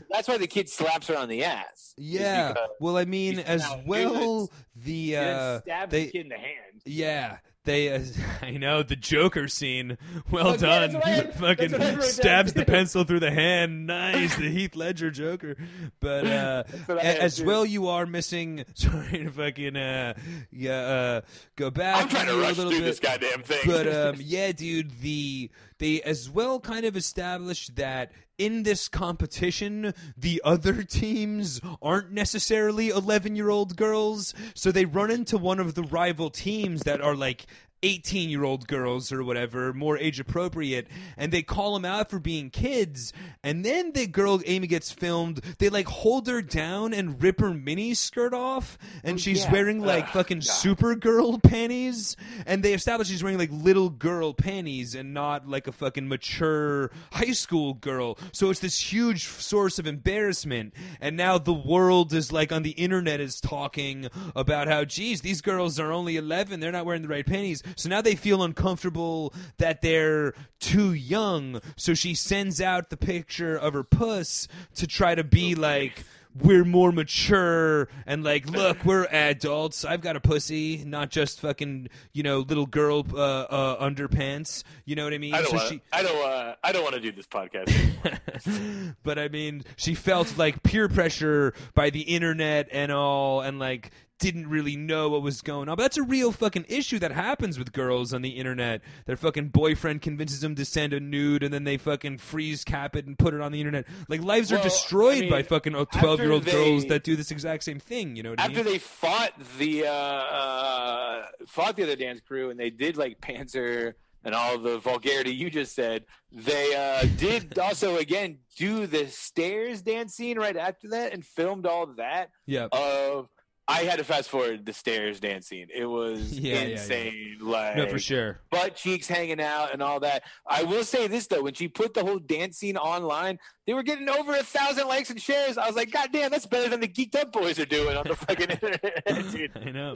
Speaker 1: that's why the kid slaps her on the ass
Speaker 2: Yeah. Well, I mean, as well, the uh,
Speaker 1: stabs
Speaker 2: they
Speaker 1: the kid in the hand.
Speaker 2: yeah. They, uh, I know the Joker scene. Well
Speaker 1: Okay,
Speaker 2: done.
Speaker 1: what I had-
Speaker 2: Fucking
Speaker 1: that's what down,
Speaker 2: stabs the pencil through the hand. Nice, the Heath Ledger Joker. But uh,
Speaker 1: what I
Speaker 2: a-
Speaker 1: had,
Speaker 2: as
Speaker 1: too.
Speaker 2: well, you are missing. Sorry to fucking uh, yeah, uh, go back.
Speaker 1: I'm trying to
Speaker 2: a
Speaker 1: rush
Speaker 2: little
Speaker 1: through
Speaker 2: bit.
Speaker 1: this goddamn thing.
Speaker 2: But um, yeah, dude, the they as well kind of established that in this competition, the other teams aren't necessarily 11 year old girls. So they run into one of the rival teams that are like 18 year old girls or whatever, more age appropriate, and they call them out for being kids. And then the girl Amy gets filmed, they like hold her down and rip her mini skirt off, and oh, she's
Speaker 1: yeah.
Speaker 2: wearing like
Speaker 1: Ugh,
Speaker 2: fucking
Speaker 1: God.
Speaker 2: Supergirl panties. And they establish she's wearing like little girl panties and not like a fucking mature high school girl. So it's this huge source of embarrassment. And now the world is like on the internet is talking about how, geez, these girls are only 11. They're not wearing the right panties. So now they feel uncomfortable that they're too young. So she sends out the picture of her puss to try to be like, we're more mature and like look we're adults i've got a pussy not just fucking you know little girl uh, uh underpants you know what i mean
Speaker 1: I don't
Speaker 2: So
Speaker 1: want.
Speaker 2: she-
Speaker 1: I don't. Uh, I don't want to do this podcast.
Speaker 2: but I mean, she felt like peer pressure by the internet and all, and like didn't really know what was going on. But that's a real fucking issue that happens with girls on the internet. Their fucking boyfriend convinces them to send a nude, and then they fucking freeze cap it and put it on the internet. Like lives are destroyed
Speaker 1: I mean,
Speaker 2: by fucking twelve year old girls that do this exact same thing. You know what I
Speaker 1: After
Speaker 2: mean?
Speaker 1: they fought the uh, uh, fought the other dance crew and they did like Panzer and all the vulgarity you just said, they uh, did also again do the stairs dance scene right after that and filmed all that
Speaker 2: yeah.
Speaker 1: of. I had to fast forward the stairs dance scene. It was
Speaker 2: Yeah, yeah, yeah.
Speaker 1: insane. Like
Speaker 2: no, for sure.
Speaker 1: butt cheeks hanging out and all that. I will say this though, when she put the whole dance scene online, they were getting over a thousand likes and shares. I was like, God damn, that's better than the geeked up boys are doing on the fucking internet.
Speaker 2: I know.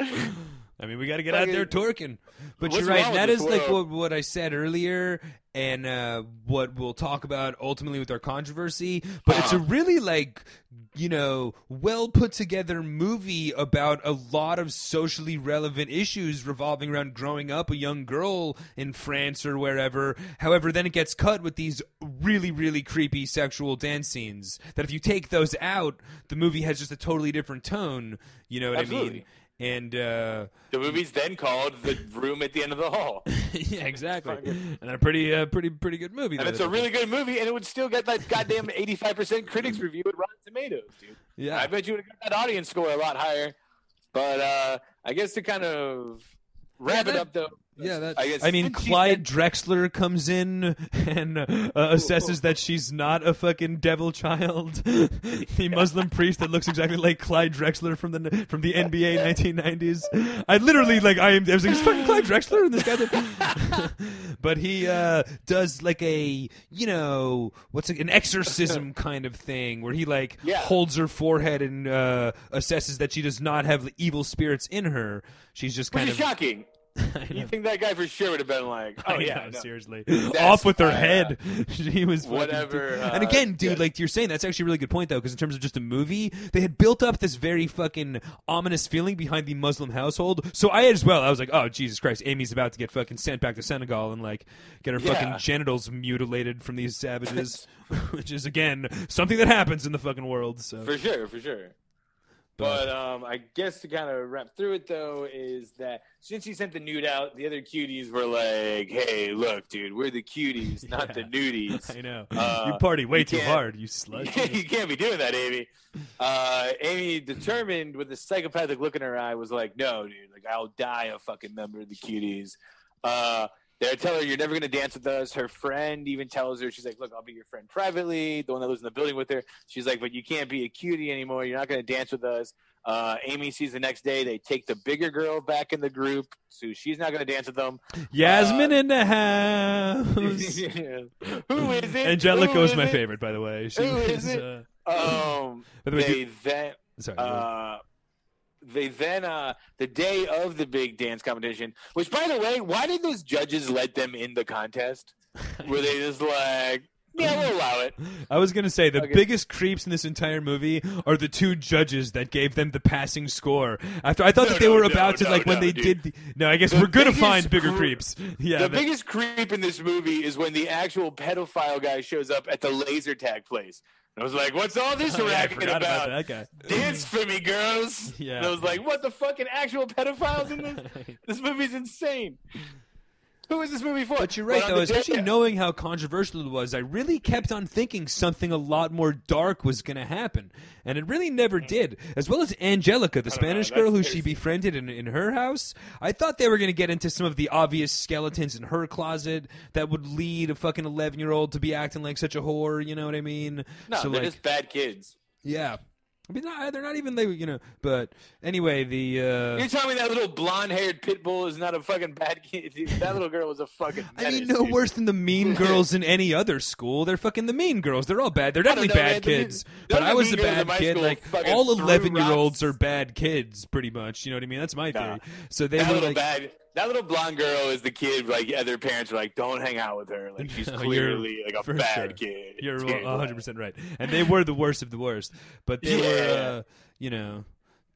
Speaker 2: I mean, we got to get out there twerking. But you're right.
Speaker 1: That is with
Speaker 2: That
Speaker 1: this
Speaker 2: is like what, what I said earlier, and uh, what we'll talk about ultimately with our controversy. But it's a
Speaker 1: Uh-huh.
Speaker 2: really like you know well put together movie about a lot of socially relevant issues revolving around growing up a young girl in France or wherever. However, then it gets cut with these really really creepy sexual dance scenes. That if you take those out, the movie has just a totally different tone. You know what I mean?
Speaker 1: Absolutely.
Speaker 2: And uh,
Speaker 1: The movie's then called The Room at the End of the Hall.
Speaker 2: yeah, exactly. And a pretty, uh, pretty, pretty good movie.
Speaker 1: And it's a really good movie, and it would still get that goddamn 85% critics review at Rotten Tomatoes, dude.
Speaker 2: yeah.
Speaker 1: I bet you would have got that audience score a lot higher. But uh, I guess to kind of wrap
Speaker 2: Yeah,
Speaker 1: it up, though.
Speaker 2: Yeah, that,
Speaker 1: I guess
Speaker 2: I mean,
Speaker 1: since she
Speaker 2: Clyde
Speaker 1: said-
Speaker 2: Drexler comes in and uh, assesses that she's not a fucking devil child. the Muslim priest that looks exactly like Clyde Drexler from the from the NBA 1990s. I literally like I am. I was like, "Is fucking Clyde Drexler and this guy. That... but he uh, does like a you know what's it, an exorcism kind of thing where he like
Speaker 1: Yeah.
Speaker 2: holds her forehead and uh, assesses that she does not have evil spirits in her. She's just
Speaker 1: Which
Speaker 2: kind
Speaker 1: is
Speaker 2: of.
Speaker 1: shocking. You think that guy for sure would have been like, oh,
Speaker 2: I
Speaker 1: yeah.
Speaker 2: know,
Speaker 1: no.
Speaker 2: seriously.
Speaker 1: That's
Speaker 2: Off with her
Speaker 1: uh,
Speaker 2: head. she was
Speaker 1: whatever,
Speaker 2: and
Speaker 1: uh,
Speaker 2: again, dude,
Speaker 1: yeah.
Speaker 2: like you're saying, that's actually a really good point though, because in terms of just a movie, they had built up this very fucking ominous feeling behind the Muslim household. So I as well, I was like, oh Jesus Christ, Amy's about to get fucking sent back to Senegal and like get her
Speaker 1: Yeah.
Speaker 2: fucking genitals mutilated from these savages, which is again something that happens in the fucking world. So
Speaker 1: For sure, for sure. But um, I guess to kind of wrap through it though is that since he sent the nude out, the other cuties were like, "Hey, look, dude, we're the cuties, not the nudies.
Speaker 2: I know
Speaker 1: Uh,
Speaker 2: you party way
Speaker 1: you
Speaker 2: too hard, you slut.
Speaker 1: you can't be doing that, Amy." Uh, Amy, determined with a psychopathic look in her eye, was like, "No, dude, like I'll die a fucking member of the cuties." Uh, they tell her you're never gonna dance with us. Her friend even tells her, she's like, "Look, I'll be your friend privately." The one that lives in the building with her, she's like, "But you can't be a cutie anymore. You're not gonna dance with us." Uh, Amy sees the next day they take the bigger girl back in the group, so she's not gonna dance with them.
Speaker 2: Yasmin
Speaker 1: Uh,
Speaker 2: in the house.
Speaker 1: Who is it?
Speaker 2: Angelica was
Speaker 1: is
Speaker 2: my
Speaker 1: it?
Speaker 2: favorite, by the way. She
Speaker 1: Who is
Speaker 2: was,
Speaker 1: it?
Speaker 2: uh,
Speaker 1: Um,
Speaker 2: By the way,
Speaker 1: they then
Speaker 2: sorry.
Speaker 1: They then uh, the day of the big dance competition. Which, by the way, why did those judges let them in the contest? Were they just like, yeah, we'll allow it?
Speaker 2: I was gonna say the
Speaker 1: Okay.
Speaker 2: biggest creeps in this entire movie are the two judges that gave them the passing score. After I thought
Speaker 1: No,
Speaker 2: that they
Speaker 1: no,
Speaker 2: were
Speaker 1: no,
Speaker 2: about to like when they
Speaker 1: dude.
Speaker 2: did. The, no, I guess
Speaker 1: The
Speaker 2: we're gonna find bigger
Speaker 1: cre-
Speaker 2: creeps. Yeah,
Speaker 1: the
Speaker 2: but-
Speaker 1: biggest creep in this movie is when the actual pedophile guy shows up at the laser tag place. I was like, what's all this
Speaker 2: Oh, yeah,
Speaker 1: racket about?
Speaker 2: about that guy.
Speaker 1: Dance for me, girls.
Speaker 2: Yeah.
Speaker 1: And I was like, what the fucking actual pedophiles in this? This movie's insane. Who is this movie for?
Speaker 2: But you're right, though, especially knowing how controversial it was. I really kept on thinking something a lot more dark was going to happen, and it really never hmm. did. As well as Angelica, the Spanish girl who she befriended in, in her house. I thought they were going to get into some of the obvious skeletons in her closet that would lead a fucking 11 year old to be acting like such a whore. You know what I mean?
Speaker 1: No,
Speaker 2: so
Speaker 1: they're
Speaker 2: like,
Speaker 1: just bad kids.
Speaker 2: yeah. I mean, not, they're not even they, you know. But anyway, the uh,
Speaker 1: You're telling me that little blonde-haired pit bull is not a fucking bad kid? Dude, that little girl was a fucking.
Speaker 2: I mean, no
Speaker 1: dude.
Speaker 2: worse than the mean girls in any other school. They're fucking the mean girls. They're all bad. They're definitely
Speaker 1: know,
Speaker 2: bad
Speaker 1: man. The
Speaker 2: kids.
Speaker 1: none
Speaker 2: But I was a
Speaker 1: mean girls in
Speaker 2: bad kid. Like all eleven year olds are bad kids, pretty much. You know what I mean? That's my
Speaker 1: Nah.
Speaker 2: So they were
Speaker 1: little
Speaker 2: like,
Speaker 1: bad. That little blonde girl is the kid. Like, yeah, their parents are like, "Don't hang out with her. Like, she's
Speaker 2: No,
Speaker 1: clearly like a bad
Speaker 2: sure.
Speaker 1: kid."
Speaker 2: You're 100 percent right, and they were the worst of the worst. But they
Speaker 1: Yeah.
Speaker 2: were, uh, you know,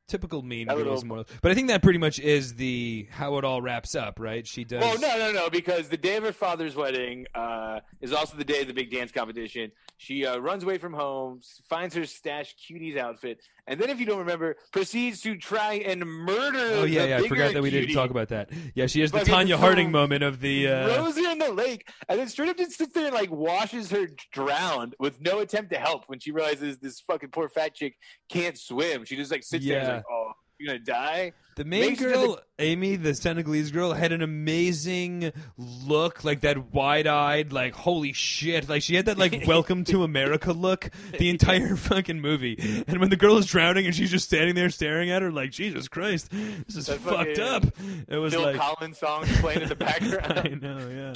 Speaker 2: typical mean
Speaker 1: That
Speaker 2: girls
Speaker 1: little-.
Speaker 2: But I think that pretty much is the how it all wraps up, right? She does.
Speaker 1: Well, no, no, no, because the day of her father's wedding uh, is also the day of the big dance competition. She uh, runs away from home, finds her stashed cuties outfit, and then, if you don't remember, proceeds to try and murder.
Speaker 2: Oh yeah, yeah. I forgot that we
Speaker 1: cutie,
Speaker 2: didn't talk about that. Yeah, she has the Tonya
Speaker 1: so-
Speaker 2: Harding moment of the. Uh,
Speaker 1: throws her in the lake, and then straight up just sits there and like washes her drowned with no attempt to help. When she realizes this fucking poor fat chick can't swim, she just like sits there and is like, "Oh, you're gonna die."
Speaker 2: The main girl, Amy, the Senegalese girl, had an amazing look, like that wide-eyed, like holy shit, like she had that like "Welcome to America" look the entire fucking movie. And when the girl is drowning and she's just standing there staring at her, like Jesus Christ, this is
Speaker 1: That
Speaker 2: fucked
Speaker 1: fucking
Speaker 2: up. It was
Speaker 1: Phil
Speaker 2: like,
Speaker 1: Collins songs playing in the background.
Speaker 2: I know, yeah.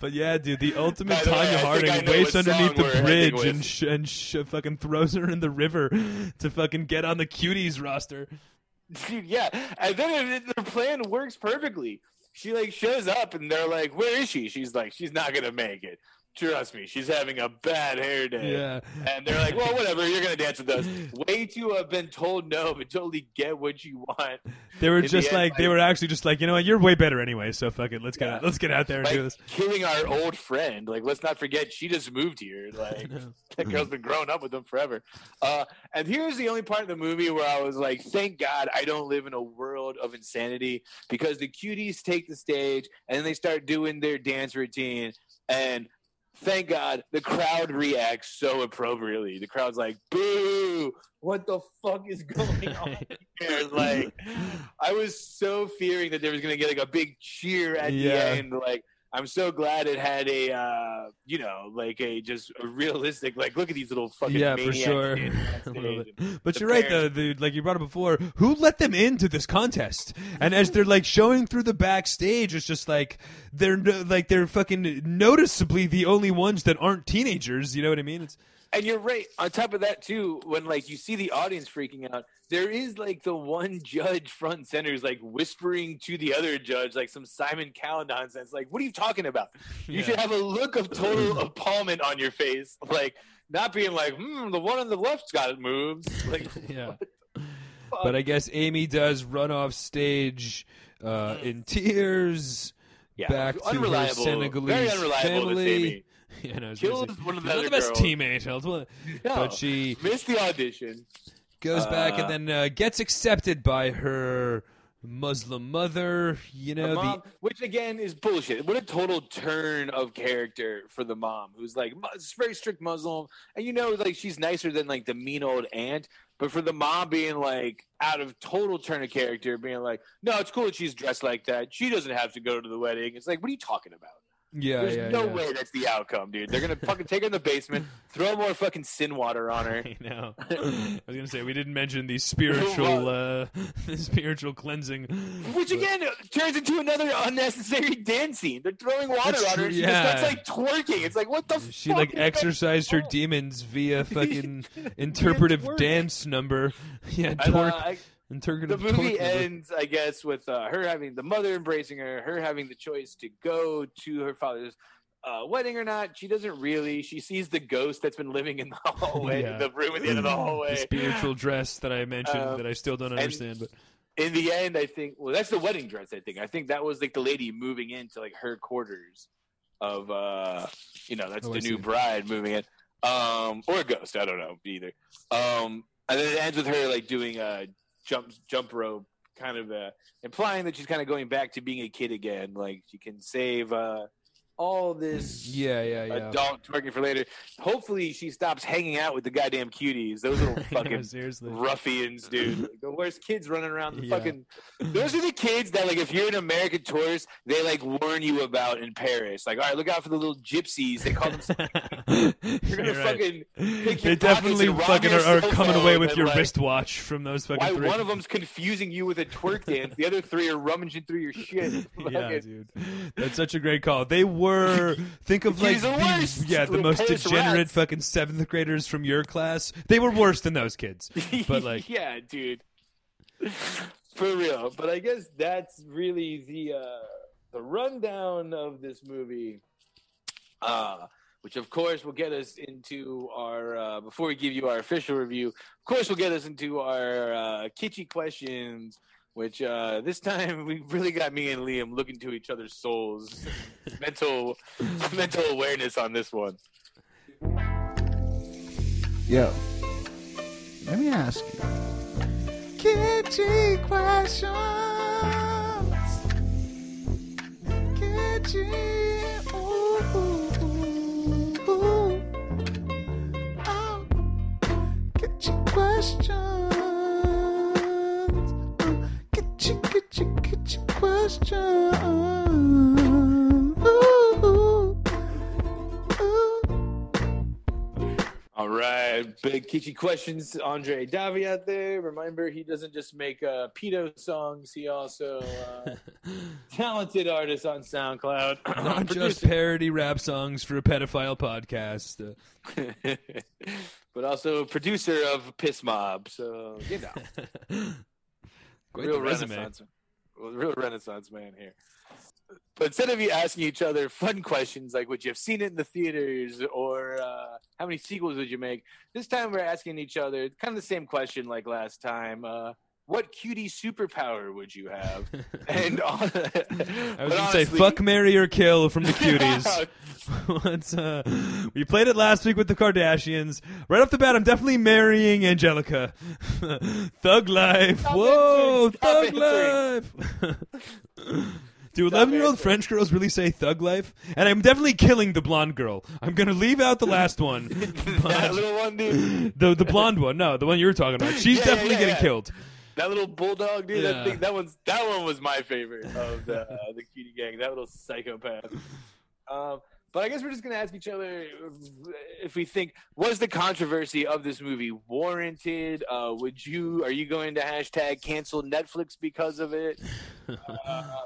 Speaker 2: But yeah, dude, the ultimate
Speaker 1: By the Tonya
Speaker 2: Harding waits underneath the bridge and sh- and sh- fucking throws her in the river to fucking get on the cuties roster.
Speaker 1: Dude, yeah, and then it, their plan works perfectly. She like shows up, and they're like, "Where is she?" She's like, "She's not gonna make it. Trust me, she's having a bad hair day."
Speaker 2: Yeah.
Speaker 1: And they're like, "Well, whatever. You're gonna dance with us." Way to have been told no, but totally get what you want.
Speaker 2: They were
Speaker 1: In the
Speaker 2: just
Speaker 1: end,
Speaker 2: like they
Speaker 1: like-
Speaker 2: were actually just like you know what you're way better anyway so fuck it let's get
Speaker 1: Yeah.
Speaker 2: out, let's get out there and
Speaker 1: Like
Speaker 2: do this.
Speaker 1: killing our old friend. Like, let's not forget she just moved here. Like, that girl's been growing up with them forever. Uh, and here's the only part of the movie where I was like, thank God I don't live in a world of insanity because the cuties take the stage and they start doing their dance routine. And thank God the crowd reacts so appropriately. The crowd's like, boo, what the fuck is going on here? Like, I was so fearing that there was going to get like a big cheer at
Speaker 2: Yeah.
Speaker 1: the end. Like, I'm so glad it had a, uh, you know, like a just a realistic, like, look at these little fucking
Speaker 2: yeah for sure
Speaker 1: standing on
Speaker 2: A little
Speaker 1: stage.
Speaker 2: bit. but you're right though dude like you brought it before who let them into this contest and as they're like showing through the backstage it's just like they're like they're fucking noticeably the only ones that aren't teenagers you know what i mean it's
Speaker 1: And you're right. On top of that, too, when like you see the audience freaking out, there is like the one judge front and center is like whispering to the other judge like some Simon Cowell nonsense. Like, what are you talking about? You
Speaker 2: Yeah.
Speaker 1: should have a look of total appallment on your face, like not being like, hmm, the one on the left's got it moved. Like,
Speaker 2: yeah but i guess amy does run off stage uh, in tears
Speaker 1: yeah,
Speaker 2: back to her Senegalese
Speaker 1: very unreliable.
Speaker 2: family.
Speaker 1: This Amy.
Speaker 2: Yeah, no, was
Speaker 1: Kills
Speaker 2: gonna
Speaker 1: one of the
Speaker 2: she's not the best
Speaker 1: girls.
Speaker 2: teammate,
Speaker 1: No,
Speaker 2: but she
Speaker 1: missed the audition.
Speaker 2: goes back
Speaker 1: Uh,
Speaker 2: and then uh, gets accepted by her Muslim mother. You know,
Speaker 1: mom, which again is bullshit. What a total turn of character for the mom, who's like very strict Muslim, and you know, like she's nicer than like the mean old aunt. But for the mom being like out of total turn of character, being like, no, it's cool that she's dressed like that. She doesn't have to go to the wedding. It's like, what are you talking about?
Speaker 2: Yeah,
Speaker 1: There's
Speaker 2: yeah,
Speaker 1: no
Speaker 2: yeah.
Speaker 1: way that's the outcome, dude. They're gonna fucking take her in the basement, throw more fucking sin water on her.
Speaker 2: I know. I was gonna say we didn't mention the spiritual, uh, the spiritual cleansing.
Speaker 1: Which again turns into another unnecessary dance scene. They're throwing water
Speaker 2: That's
Speaker 1: on her.
Speaker 2: true,
Speaker 1: and She
Speaker 2: yeah.
Speaker 1: starts like twerking. It's like what the fuck?
Speaker 2: She like
Speaker 1: is that?
Speaker 2: her demons via fucking interpretive dance number. Yeah,
Speaker 1: And, uh,
Speaker 2: twerk.
Speaker 1: I-
Speaker 2: interpretive
Speaker 1: the movie ends, I guess, with uh, her having the mother embracing her, her having the choice to go to her father's uh, wedding or not. She doesn't really. She sees the ghost that's been living in the hallway,
Speaker 2: Yeah.
Speaker 1: the room at the end of the
Speaker 2: The spiritual dress that I mentioned
Speaker 1: Um,
Speaker 2: that I still don't understand, but
Speaker 1: in the end, I think. Well, that's the wedding dress. I think. I think that was like the lady moving into like her quarters of, uh you know, that's
Speaker 2: Oh,
Speaker 1: the new bride moving in, um, or a ghost. I don't know either. Um, and then it ends with her like doing a jump jump rope kind of uh, implying that she's kind of going back to being a kid again. Like she can save uh, all this
Speaker 2: Yeah, yeah, yeah.
Speaker 1: adult twerking for later. Hopefully, she stops hanging out with the goddamn cuties. Those little
Speaker 2: I know,
Speaker 1: fucking ruffians, dude. Like, the worst kids running around the
Speaker 2: Yeah.
Speaker 1: fucking. Those are the kids that, like, if you're an American tourist, they like warn you about in Paris. Like, all right, look out for the little gypsies. They call them. You're gonna
Speaker 2: You're
Speaker 1: fucking. Pick
Speaker 2: They definitely
Speaker 1: pockets and rob
Speaker 2: fucking are, are coming away with
Speaker 1: and,
Speaker 2: your
Speaker 1: like,
Speaker 2: wristwatch from those fucking
Speaker 1: Why
Speaker 2: three.
Speaker 1: one of them's confusing you with a twerk dance, the other three are rummaging through your shit.
Speaker 2: yeah, dude, that's such a great call. They were think of like
Speaker 1: He's the worst.
Speaker 2: yeah the
Speaker 1: Little
Speaker 2: most degenerate
Speaker 1: rats.
Speaker 2: fucking seventh graders from your class. They were worse than those kids. But like
Speaker 1: yeah, dude, for real. But I guess that's really the uh, the rundown of this movie, uh, which of course will get us into our. Uh, before we give you our official review, of course, will get us into our uh, kitschy questions. Which uh, this time we really got me and Liam looking to each other's souls, mental mental awareness on this one.
Speaker 3: Yo, let me ask you. Kitschy questions. Ooh, ooh.
Speaker 1: All right, big kitschy questions. Andre Davi out there. Remember, he doesn't just make uh, pedo songs. He also uh, talented artist on SoundCloud.
Speaker 2: not just parody rap songs for a pedophile podcast. Uh,
Speaker 1: but also producer of Piss Mob. So you know,
Speaker 2: quite
Speaker 1: real
Speaker 2: the resume.
Speaker 1: Real renaissance man here. But instead of you asking each other fun questions like would you have seen it in the theaters or uh, how many sequels would you make, this time we're asking each other kind of the same question like last time. Uh, what cutie superpower would you have? and on,
Speaker 2: I was gonna say fuck, marry, or kill from the cuties. Uh, we played it last week with the Kardashians. Right off the bat, I'm definitely marrying Angelica. Thug life.
Speaker 1: Stop
Speaker 2: Whoa,
Speaker 1: answering.
Speaker 2: Thug life. Do 11 year old. French girls really say thug life? And I'm definitely killing the blonde girl. I'm going to leave out the last one.
Speaker 1: that little one, dude.
Speaker 2: the, the blonde one. No, the one you were talking about. She's
Speaker 1: Yeah,
Speaker 2: definitely
Speaker 1: yeah,
Speaker 2: getting
Speaker 1: yeah.
Speaker 2: killed.
Speaker 1: That little bulldog, dude.
Speaker 2: Yeah.
Speaker 1: That thing, that one's that one was my favorite of the uh, the cutie gang. That little psychopath. Um, but I guess we're just gonna ask each other if we think was the controversy of this movie warranted? Uh, would you are you going to hashtag cancel Netflix because of it? Uh,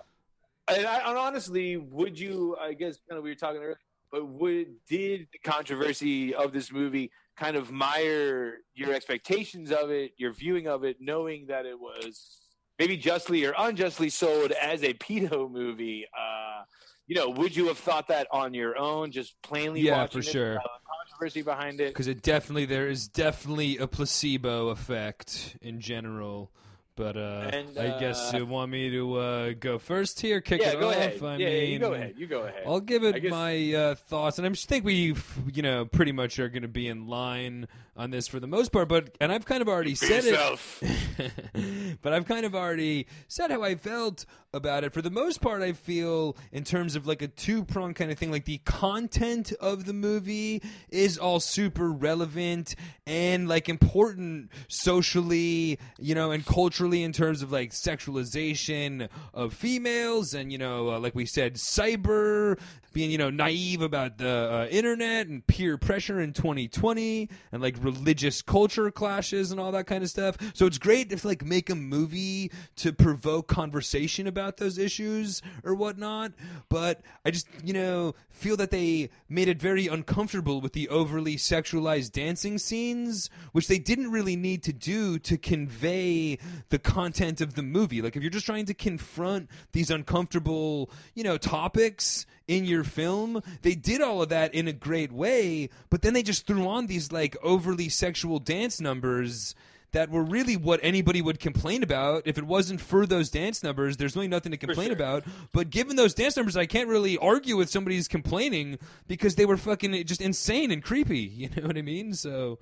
Speaker 1: and, I, and honestly, would you? I guess kind of we were talking earlier, but would did the controversy of this movie kind of mire your expectations of it, your viewing of it, knowing that it was maybe justly or unjustly sold as a pedo movie? Uh, you know, would you have thought that on your own, just plainly
Speaker 2: Yeah,
Speaker 1: watching
Speaker 2: for
Speaker 1: it
Speaker 2: sure.
Speaker 1: without controversy behind it?
Speaker 2: because it definitely there is definitely a placebo effect in general. But uh,
Speaker 1: And,
Speaker 2: I guess
Speaker 1: uh,
Speaker 2: you want me to uh, go first here, kick
Speaker 1: Yeah,
Speaker 2: it
Speaker 1: go
Speaker 2: off.
Speaker 1: ahead.
Speaker 2: I
Speaker 1: yeah,
Speaker 2: mean,
Speaker 1: yeah, you go ahead. You go ahead.
Speaker 2: I'll give it
Speaker 1: guess-
Speaker 2: my uh, thoughts, and I just think we, you know, pretty much are going to be in line on this for the most part. But and I've kind of already said
Speaker 1: yourself.
Speaker 2: it, but I've kind of already said how I felt about it. For the most part, I feel in terms of like a two prong kind of thing, like the content of the movie is all super relevant and like important socially, you know, and culturally in terms of like sexualization of females and, you know, uh, like we said, cyber being, you know, naive about the uh, internet and peer pressure in 2020 and like religious culture clashes and all that kind of stuff. So it's great if like make a movie to provoke conversation about those issues or whatnot. But I just, you know, feel that they made it very uncomfortable with the overly sexualized dancing scenes, which they didn't really need to do to convey the content of the movie. Like if you're just trying to confront these uncomfortable, you know, topics in your film, they did all of that in a great way, but then they just threw on these like overly sexual dance numbers that were really what anybody would complain about. If it wasn't for those dance numbers, there's really nothing to complain
Speaker 1: sure.
Speaker 2: about. But given those dance numbers, I can't really argue with somebody's complaining because they were fucking just insane and creepy. You know what I mean? So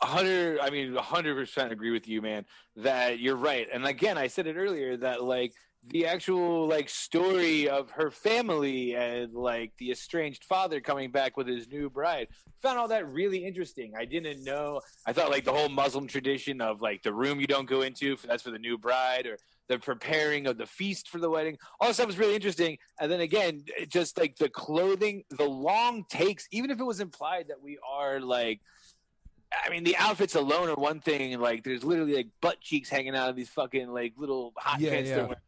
Speaker 1: hundred. I mean, hundred percent agree with you, man. That you're right. And again, I said it earlier that like the actual like story of her family and like the estranged father coming back with his new bride found all that really interesting i didn't know i thought like the whole muslim tradition of like the room you don't go into that's for the new bride or the preparing of the feast for the wedding all this stuff was really interesting and then again just like the clothing the long takes even if it was implied that we are like I mean, the outfits alone are one thing. Like, there's literally like butt cheeks hanging out of these fucking like little hot
Speaker 2: Yeah,
Speaker 1: pants.
Speaker 2: yeah.
Speaker 1: they're wearing.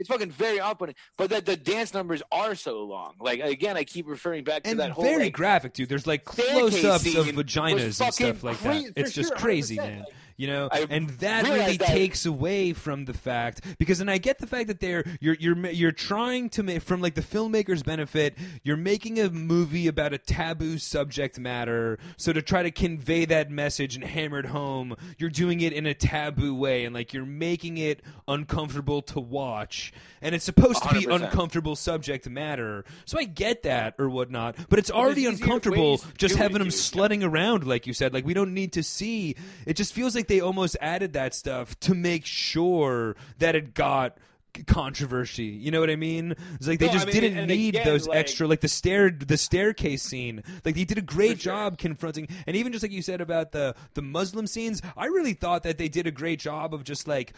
Speaker 1: It's fucking very off-putting. But that the dance numbers are so long. Like again, I keep referring back to
Speaker 2: and
Speaker 1: that whole
Speaker 2: very
Speaker 1: like,
Speaker 2: graphic, dude. There's like close-ups of vaginas and stuff like that. It's just
Speaker 1: sure,
Speaker 2: crazy, man.
Speaker 1: Like,
Speaker 2: You know,
Speaker 1: I
Speaker 2: and that really
Speaker 1: that-
Speaker 2: takes away from the fact because, and I get the fact that they're you're you're you're trying to make from like the filmmaker's benefit, you're making a movie about a taboo subject matter. So to try to convey that message and hammer it home, you're doing it in a taboo way, and like you're making it uncomfortable to watch. And it's supposed to be uncomfortable subject matter. So I get that or whatnot, but it's already uncomfortable just having them slutting around, like you said. Like we don't need to see. It just feels like they almost added that stuff to make sure that it got controversy. You know what I mean? It's like they
Speaker 1: No, I
Speaker 2: just
Speaker 1: mean,
Speaker 2: didn't need
Speaker 1: again,
Speaker 2: those
Speaker 1: like-
Speaker 2: extra, like the stair, the staircase scene. Like they did a great
Speaker 1: For sure.
Speaker 2: job confronting, and even just like you said about the the Muslim scenes, I really thought that they did a great job of just like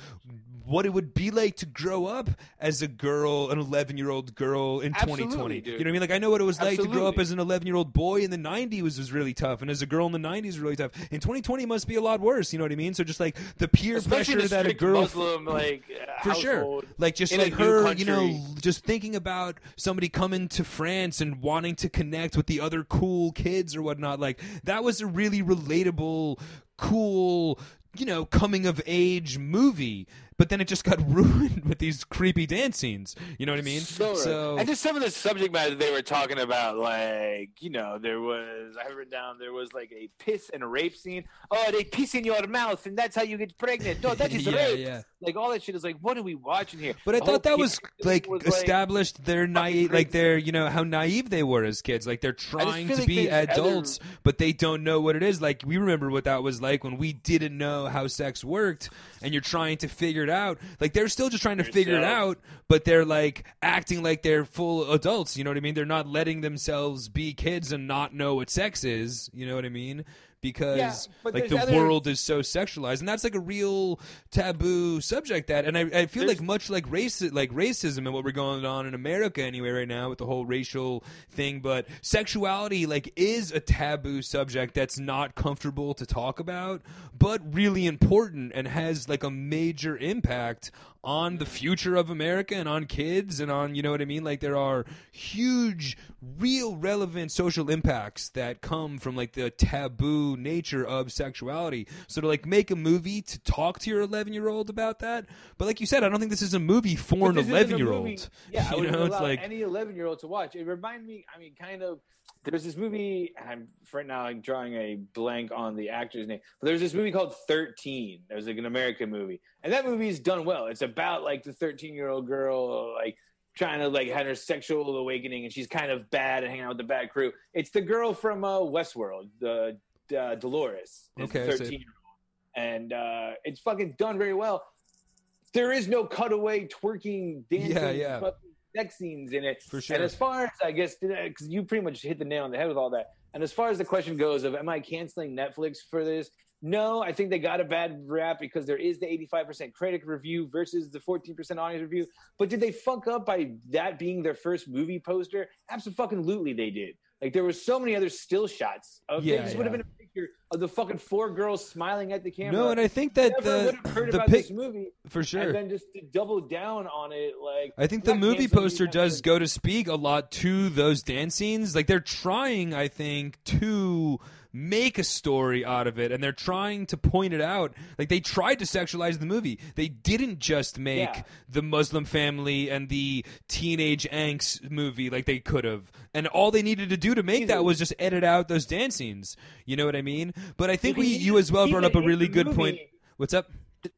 Speaker 2: what it would be like to grow up as a girl, an 11 year old girl in
Speaker 1: Absolutely,
Speaker 2: 2020.
Speaker 1: dude.
Speaker 2: You know what I mean? Like I know what it was like to grow up as an 11 year old boy in the 90s was, was really tough, and as a girl in the 90s was really tough. In 2020 must be a lot worse. You know what I mean? So just like the peer
Speaker 1: especially
Speaker 2: pressure
Speaker 1: the
Speaker 2: that a girl
Speaker 1: Muslim like
Speaker 2: for sure. Like just like her, you know, just thinking about somebody coming to France and wanting to connect with the other cool kids or whatnot. Like that was a really relatable, cool, you know, coming of age movie. But then it just got ruined with these creepy dance scenes. You know what I mean?
Speaker 1: So, right. and just some of the subject matter they were talking about, like you know, there was I have written down there was like a piss and a rape scene. Oh, they piss in your mouth, and that's how you get pregnant. No, that is
Speaker 2: Yeah,
Speaker 1: rape.
Speaker 2: yeah.
Speaker 1: Like all that shit is like, what are we watching here?
Speaker 2: But I
Speaker 1: The
Speaker 2: thought that was like
Speaker 1: was,
Speaker 2: established their naive, like their you know how naive they were as kids. Like they're trying to
Speaker 1: like
Speaker 2: be
Speaker 1: there's other-
Speaker 2: adults, but they don't know what it is. Like we remember what that was like when we didn't know how sex worked, and you're trying to figure it out. Like they're still just trying to figure it out, but they're like acting like they're full adults. You know what I mean? They're not letting themselves be kids and not know what sex is. You know what I mean? Because
Speaker 1: Yeah,
Speaker 2: like the
Speaker 1: other-
Speaker 2: world is so sexualized, and that's like a real taboo subject. That, and I, I feel
Speaker 1: There's-
Speaker 2: like much like race, like racism, and what we're going on in America anyway right now with the whole racial thing. But sexuality, like, is a taboo subject that's not comfortable to talk about, but really important and has like a major impact on the future of America and on kids and on you know what I mean. Like, there are huge, real, relevant social impacts that come from like the taboo nature of sexuality. So to like make a movie to talk to your 11 year old about that, but like you said, I don't think this is a movie for
Speaker 1: But
Speaker 2: an
Speaker 1: this isn't a
Speaker 2: 11 year old.
Speaker 1: Yeah, I
Speaker 2: you
Speaker 1: would
Speaker 2: know, it's
Speaker 1: allow
Speaker 2: like
Speaker 1: any 11 year old to watch. It reminded me, I mean, kind of. There's this movie. I'm right now. I'm drawing a blank on the actor's name, but there's this movie called 13. It was like an American movie, and that movie's done well. It's about like the 13 year old girl, like trying to like had her sexual awakening, and she's kind of bad and hanging out with the bad crew. It's the girl from uh, Westworld, the uh, Dolores.
Speaker 2: Okay,
Speaker 1: 13 year old, and uh, it's fucking done very well. There is no cutaway twerking, dancing,
Speaker 2: Yeah, yeah.
Speaker 1: fucking sex scenes in it.
Speaker 2: For sure.
Speaker 1: And as far as I guess, because you pretty much hit the nail on the head with all that. And as far as the question goes of, am I canceling Netflix for this? No, I think they got a bad rap because there is the 85% critic review versus the 14% audience review. But did they fuck up by that being their first movie poster? Absolutely, they did. Like there were so many other still shots of
Speaker 2: Yeah,
Speaker 1: yeah, would have been picture of the fucking four girls smiling at the camera.
Speaker 2: no, and I think that
Speaker 1: Never
Speaker 2: the
Speaker 1: heard
Speaker 2: the
Speaker 1: about
Speaker 2: pic
Speaker 1: this movie,
Speaker 2: for sure.
Speaker 1: and then just to double down on it, like
Speaker 2: I think the movie poster does go to speak a lot to those dance scenes. Like they're trying, I think, to make a story out of it and they're trying to point it out. Like they tried to sexualize the movie. They didn't just make
Speaker 1: Yeah.
Speaker 2: the Muslim family and the teenage angst movie like they could have. And all they needed to do to make that was just edit out those dance scenes. You know what I mean? But I think we you as well brought up a really good point. What's up?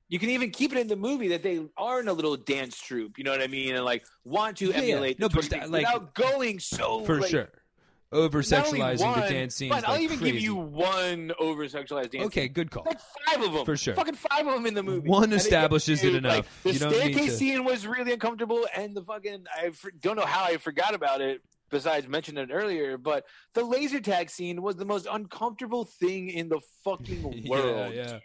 Speaker 1: you can even keep it in the movie that they are in a little dance troupe. You know what I mean? And like want to
Speaker 2: Yeah, yeah.
Speaker 1: emulate
Speaker 2: No,
Speaker 1: the
Speaker 2: but that, like-
Speaker 1: without going so
Speaker 2: For
Speaker 1: like,
Speaker 2: sure. Over sexualizing the dance scenes.
Speaker 1: But I'll
Speaker 2: like
Speaker 1: even
Speaker 2: crazy.
Speaker 1: give you one over sexualized dance.
Speaker 2: Okay,
Speaker 1: scene.
Speaker 2: good call.
Speaker 1: Like five of them,
Speaker 2: For sure.
Speaker 1: Fucking five of them in the movie.
Speaker 2: One
Speaker 1: And
Speaker 2: establishes
Speaker 1: gets
Speaker 2: it
Speaker 1: you, like,
Speaker 2: enough.
Speaker 1: the
Speaker 2: You don't need
Speaker 1: staircase
Speaker 2: to-
Speaker 1: scene was really uncomfortable, and the fucking I don't know how I forgot about it. Besides mentioning it earlier, but the laser tag scene was the most uncomfortable thing in the fucking world.
Speaker 2: Yeah, yeah.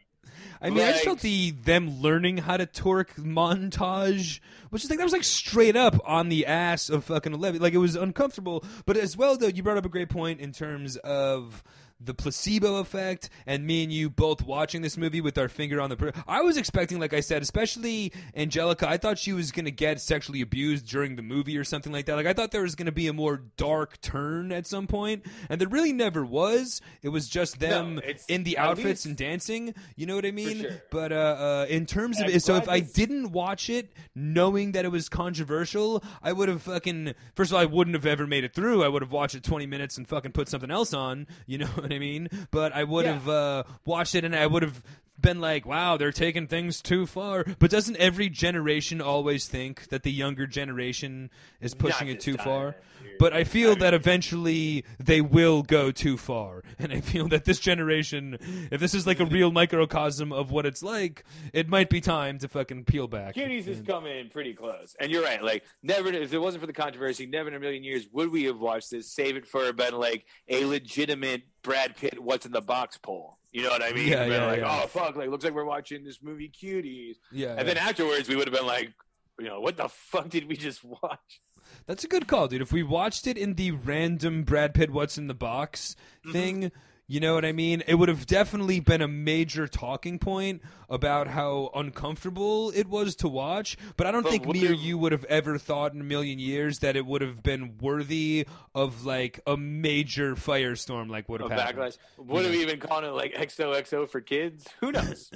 Speaker 2: I mean, I just felt the them learning how to twerk montage, which is like that was like straight up on the ass of fucking Eleven. Like it was uncomfortable, but as well though, you brought up a great point in terms of the placebo effect and me and you both watching this movie with our finger on the per- I was expecting like I said especially Angelica I thought she was going to get sexually abused during the movie or something like that. Like I thought there was going to be a more dark turn at some point and there really never was. It was just them
Speaker 1: No,
Speaker 2: in the outfits
Speaker 1: least-
Speaker 2: and dancing you know what I mean?
Speaker 1: sure.
Speaker 2: but uh, uh in terms of it so if I didn't watch it knowing that it was controversial I would have fucking first of all I wouldn't have ever made it through. I would have watched it 20 minutes and fucking put something else on you know what I mean but I would
Speaker 1: Yeah.
Speaker 2: have uh, watched it and I would have been like, wow, they're taking things too far. But doesn't every generation always think that the younger generation is pushing
Speaker 1: Not
Speaker 2: it too
Speaker 1: time,
Speaker 2: far? But I feel that eventually they will go too far. And I feel that this generation, if this is like a real microcosm of what it's like, it might be time to fucking peel back.
Speaker 1: Cuties is coming in pretty close, and you're right. Like, never if it wasn't for the controversy, never in a million years would we have watched this. Save it for about like a legitimate Brad Pitt "What's in the Box" poll. You know what I mean?
Speaker 2: Yeah,
Speaker 1: Been
Speaker 2: yeah,
Speaker 1: like,
Speaker 2: yeah.
Speaker 1: oh fuck, like looks like we're watching this movie Cuties,
Speaker 2: Yeah,
Speaker 1: and then afterwards we would have been like, you know, what the fuck did we just watch?
Speaker 2: That's a good call, dude. If we watched it in the random Brad Pitt "What's in the Box"
Speaker 1: Mm-hmm.
Speaker 2: thing, you know what I mean? It would have definitely been a major talking point about how uncomfortable it was to watch. But I don't
Speaker 1: But
Speaker 2: think me or you would have ever thought in a million years that it would have been worthy of like a major firestorm, like would have happened.
Speaker 1: backlash. Would have even called it like XOXO for kids? Who knows?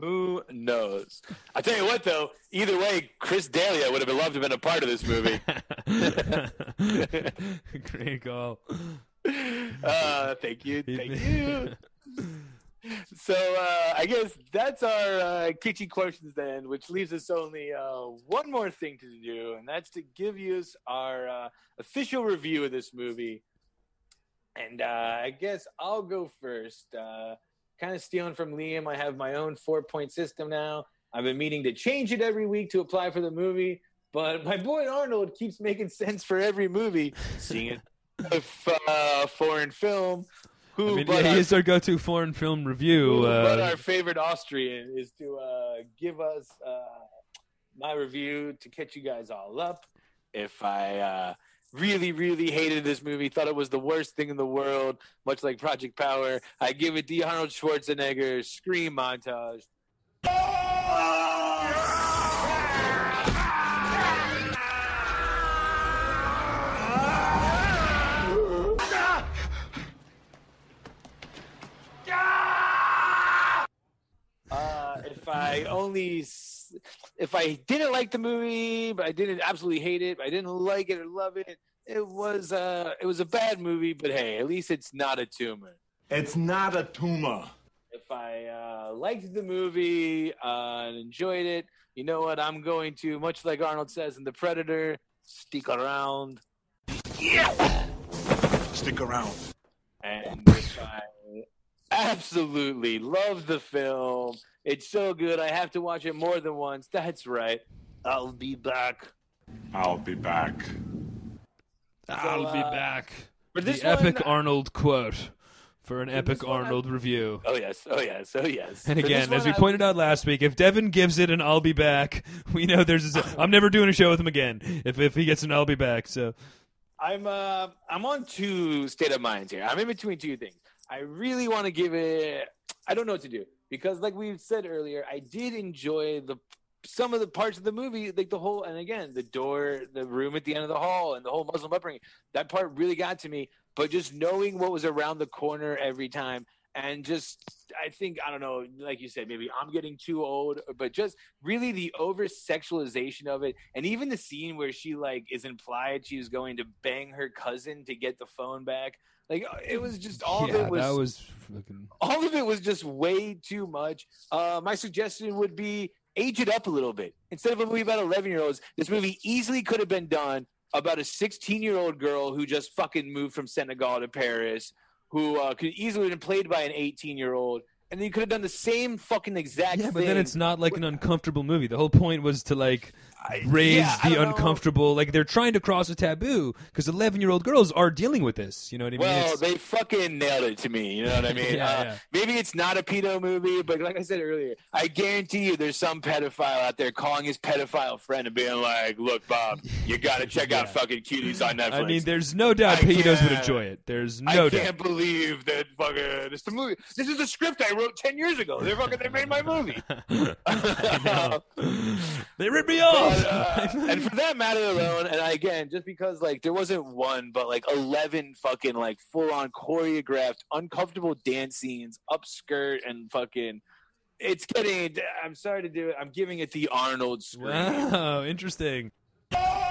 Speaker 1: Who knows? I tell you what, though. Either way, Chris D'Elia would have loved to have been a part of this movie.
Speaker 2: Great call.
Speaker 1: uh, thank you, thank you. So uh, I guess that's our uh, kitschy questions then, which leaves us only uh, one more thing to do, and that's to give you our uh, official review of this movie. And uh, I guess I'll go first. Uh, kind of stealing from Liam, I have my own four-point system now. I've been meaning to change it every week to apply for the movie, but my boy Arnold keeps making sense for every movie. Seeing it with uh, foreign film. Who
Speaker 2: I mean,
Speaker 1: but
Speaker 2: yeah,
Speaker 1: our
Speaker 2: he is our go-to foreign film review.
Speaker 1: who but
Speaker 2: Uh,
Speaker 1: our favorite Austrian is to uh, give us uh, my review to catch you guys all up. If I uh, really, really hated this movie, thought it was the worst thing in the world, much like Project Power, I give it the Arnold Schwarzenegger scream montage. I only, if I didn't like the movie, but I didn't absolutely hate it, I didn't like it or love it. It was, uh, it was a bad movie, but hey, at least it's not a tumor.
Speaker 4: It's not a tumor.
Speaker 1: If I uh, liked the movie uh, and enjoyed it, you know what? I'm going to, much like Arnold says in The Predator, stick around.
Speaker 4: Yeah, Stick around.
Speaker 1: And if I absolutely love the film, it's so good. I have to watch it more than once. That's right. I'll be back.
Speaker 4: I'll be back.
Speaker 2: I'll
Speaker 1: So,
Speaker 2: be
Speaker 1: uh,
Speaker 2: back.
Speaker 1: For
Speaker 2: The epic
Speaker 1: one,
Speaker 2: Arnold quote for an epic
Speaker 1: one, I-
Speaker 2: Arnold review.
Speaker 1: Oh yes, oh yes, oh yes.
Speaker 2: And again,
Speaker 1: this
Speaker 2: as we
Speaker 1: I-
Speaker 2: pointed out last week, if Devin gives it an "I'll be back," we know there's. A, I'm never doing a show with him again. If if he gets an "I'll be back," so
Speaker 1: I'm uh I'm on two state of minds here. I'm in between two things. I really want to give it I don't know what to do because like we said earlier, I did enjoy the some of the parts of the movie, like the whole and again, the door, the room at the end of the hall and the whole Muslim upbringing. That part really got to me, but just knowing what was around the corner every time and just I think I don't know, like you said, maybe I'm getting too old, but just really the over sexualization of it, and even the scene where she like is implied she was going to bang her cousin to get the phone back. Like it was just all
Speaker 2: yeah,
Speaker 1: of it was,
Speaker 2: that was fucking.
Speaker 1: all of it was just way too much. Uh, my suggestion would be age it up a little bit. Instead of a movie about 11 year olds, this movie easily could have been done about a 16 year old girl who just fucking moved from Senegal to Paris, who uh, could easily have been played by an 18 year old, and then you could have done the same fucking exact
Speaker 2: Yeah,
Speaker 1: thing.
Speaker 2: but then it's not like an uncomfortable movie. The whole point was to like raise
Speaker 1: yeah,
Speaker 2: the
Speaker 1: don't know.
Speaker 2: uncomfortable. Like they're trying to cross a taboo because eleven-year-old girls are dealing with this. You know what I mean?
Speaker 1: Well,
Speaker 2: It's-
Speaker 1: they fucking nailed it to me. You know what I mean?
Speaker 2: Yeah,
Speaker 1: uh,
Speaker 2: yeah.
Speaker 1: Maybe it's not a pedo movie, but like I said earlier, I guarantee you there's some pedophile out there calling his pedophile friend and being like, look, Bob, you got to check out fucking cuties on Netflix.
Speaker 2: I mean, there's no doubt
Speaker 1: I
Speaker 2: pedos would enjoy it. There's no.
Speaker 1: I can't
Speaker 2: doubt.
Speaker 1: believe that fucking this the movie. This is the script I wrote ten years ago. They're fucking they made my movie.
Speaker 2: They ripped me off.
Speaker 1: But, uh, and for that matter alone, and I, again, just because like there wasn't one, but like eleven fucking like full on choreographed, uncomfortable dance scenes, upskirt and fucking. It's getting. I'm sorry to do it. I'm giving it the Arnold scream.
Speaker 2: wow, interesting.